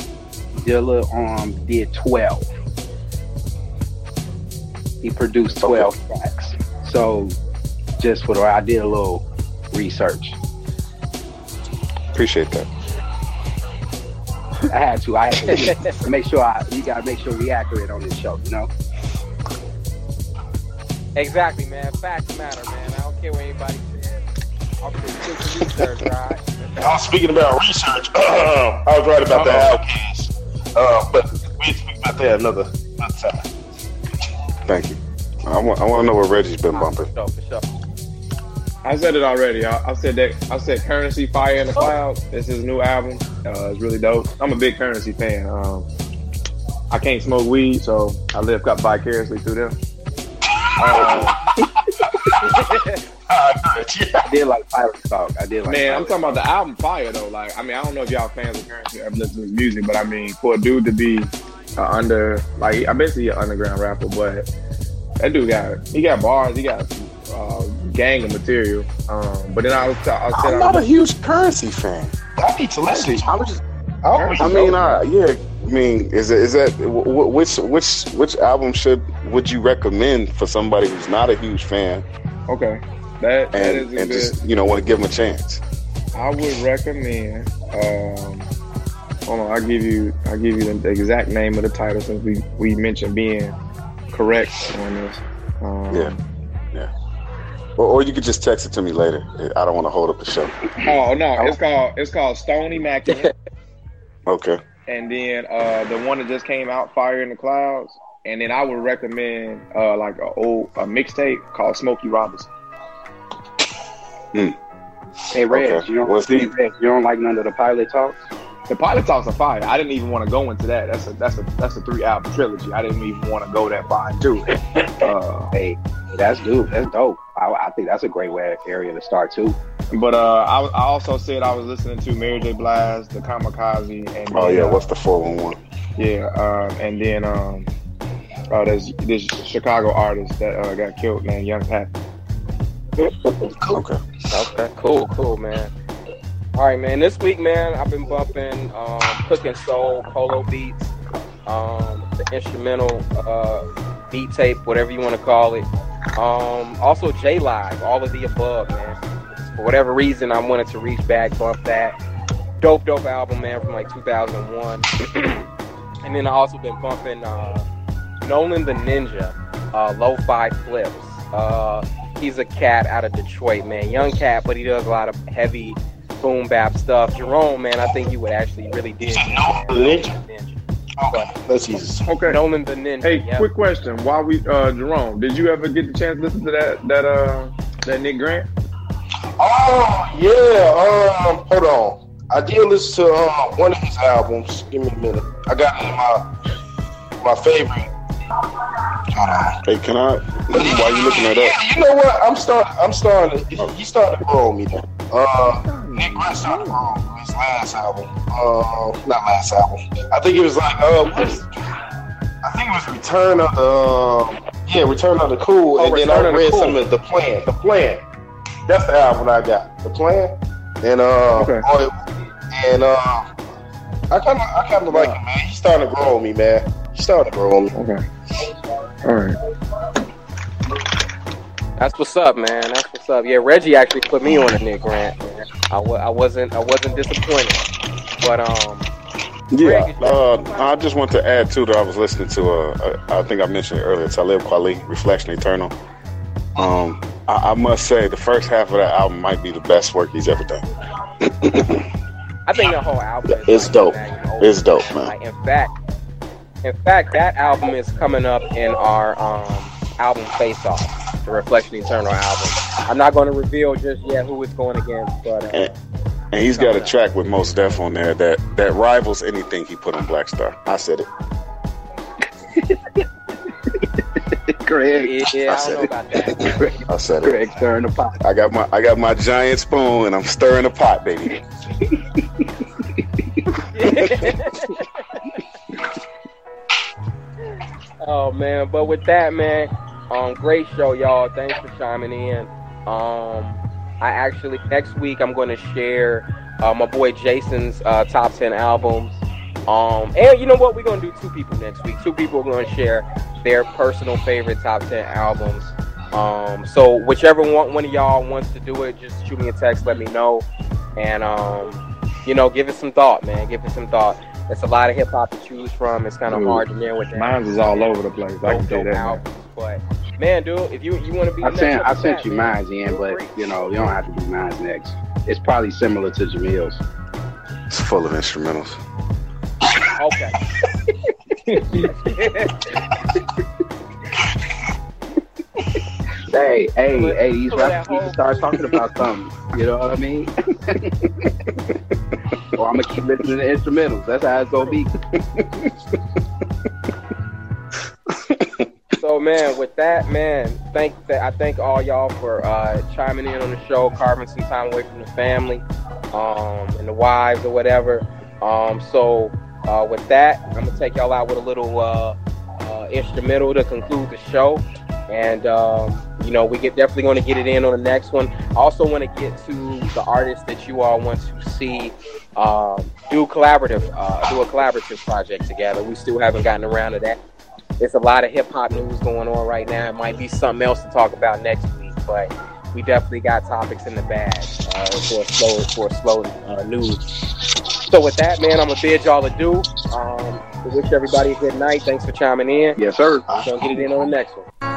Dilla um did 12. He produced 12 tracks. So, just for the, I did a little research. Appreciate that. I had to. I had to make sure. I, you gotta make sure we accurate on this show. You know. Exactly, man. Facts matter, man. I don't care what anybody says. I'm just research, right? I was speaking about research. I was right about the OutKast, uh, but we speak about that another another time. Thank you. I want I want to know what Reggie's been bumping. For sure, for sure. I said it already. I, I said that. I said Curren$y, Fire in the Clouds. This is his new album. Uh, it's really dope. I'm a big Curren$y fan. Um, I can't smoke weed, so I live up vicariously through them. Uh, I did like Pilot Talk. I did like. man, I'm talking about the album Fire though. Like, I mean, I don't know if y'all fans of Curren$y or ever listen to his music, but I mean, for a dude to be uh, under, like, I basically an underground rapper, but that dude got he got bars, he got uh, gang of material. Um, but then I was, I was I'm not a huge Curren$y fan. I need to listen. I was just, I, I mean, uh, yeah. I mean, is it is that wh- wh- which which which album should would you recommend for somebody who's not a huge fan okay. That that is and a and good. just you know want to give them a chance? I would recommend. Um, hold on, I'll give you. I'll give you the exact name of the title since we we mentioned being correct on this. Um, Yeah, yeah. Or, or you could just text it to me later. I don't want to hold up the show. Oh no, it's called it's called Stoned Immaculate, Okay. and then uh, the one that just came out, Fire in the Clouds, and then I would recommend uh, like a old a mixtape called Smokey Robinson. Hey, Reg, Okay. you don't. What's the- hey, Reg, you don't like none of the Pilot Talks? The Pilot Talks are fire. I didn't even want to go into that. That's a that's a that's a three album trilogy. I didn't even want to go that far into it. Uh, Hey, that's dope. That's dope. I, I think that's a great way area to start too. But uh, I, I also said I was listening to Mary J. Blige, The Kamikaze, and Oh then, yeah. uh, What's the four one one? yeah, um, and then um, uh, there's this Chicago artist that uh, got killed named Young Pat. Okay. Okay, cool, cool, man. All right, man. This week, man, I've been bumping um, Cookin Soul, Polo Beats, um, the instrumental uh, beat tape, whatever you want to call it. Um, also, J Live, all of the above, man. For whatever reason, I wanted to reach back, bump that. Dope, dope album, man, from like 2001. and then I also been bumping uh, Nolan the Ninja, uh, Lo-Fi Flips. Uh, he's a cat out of Detroit, man. Young cat, but he does a lot of heavy boom bap stuff. Jerome, man, I think you would actually really dig. Ninja. That's easy. Okay. Nolan the Ninja. Hey, yep. quick question. While we, uh, Jerome, did you ever get the chance to listen to that that uh that Nick Grant? Oh yeah. Um, hold on. I did listen to uh, one of his albums. Give me a minute. I got my my favorite. Hold on. Hey, can I? While you looking at that Yeah, you know what? I'm starting. I'm starting. He started to grow on me now. Uh, Nick Grant started to grow on. His last album. Uh, not last album. I think it was like uh, what is- I think it was Return of the. Um, yeah, Return of the Cool, Oh, and then I of the read Cool. some of the Plan. The Plan. That's the album I got. The Plan, and uh, Okay. and uh, I kind of, I kind of like him, man. He's starting to grow on me, man. He's starting to grow on me. Okay. All right. That's what's up, man. That's what's up. Yeah, Reggie actually put me on a Nick Grant. Man. I, I wasn't I wasn't disappointed, but um, yeah. Uh, I just want to add too that I was listening to. Uh, I I think I mentioned it earlier. Talib Kweli, Reflection Eternal. Um, I, I must say the first half of that album might be the best work he's ever done. I think the whole album is It's like dope. that, you know, It's dope, man. Like, in fact, in fact, that album is coming up in our um, album Face Off, the Reflection Eternal album. I'm not going to reveal just yet who it's going against, but uh, And, and he's got a track with Mos Def on there that that rivals anything he put on Black Star. I said it. Greg. yeah, I I don't said know it. about that. I said it. Greg stirring the pot. I got my I got my giant spoon and I'm stirring the pot, baby. Oh man, but with that man, um, great show, y'all. Thanks for chiming in. Um, I actually next week I'm going to share uh, my boy Jason's uh, top ten albums. Um, and you know what? We're going to do two people next week. Two people are going to share their personal favorite top ten albums. Um, so whichever one one of y'all wants to do it, just shoot me a text, let me know, and um, you know, give it some thought, man. Give it some thought. It's a lot of hip hop to choose from. It's kind of hard to narrow it down. Mine's is all over the place. I can tell that. albums, but man, dude, if you you want to be, I sent I sent to you that, mine, Ian, but you know you don't have to do mine next. It's probably similar to Jamil's. It's full of instrumentals. Okay. Hey, hey, hey, these rappers need to start talking about something. You know what I mean? or I'm gonna keep listening to instrumentals. That's how it's gonna be. so man, with that, man, thank that I thank all y'all for uh, chiming in on the show, carving some time away from the family, um, and the wives or whatever. Um, so uh, with that, I'm gonna take y'all out with a little uh, uh, instrumental to conclude the show, and um, you know we get definitely to get it in on the next one. I also want to get to the artists that you all want to see um, do collaborative, uh, do a collaborative project together. We still haven't gotten around to that. There's a lot of hip hop news going on right now. It might be something else to talk about next week, but we definitely got topics in the bag uh, for a slow for slow uh, news. So with that, man, I'm gonna bid y'all adieu. Um, wish everybody a good night. Thanks for chiming in. Yes, sir. We're gonna get it in on the next one.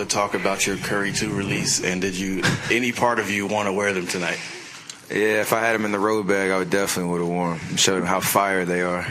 The talk about your Curry 2 release, and did you any part of you want to wear them tonight? Yeah, if I had them in the road bag, I would definitely would have worn them. Show them how fire they are.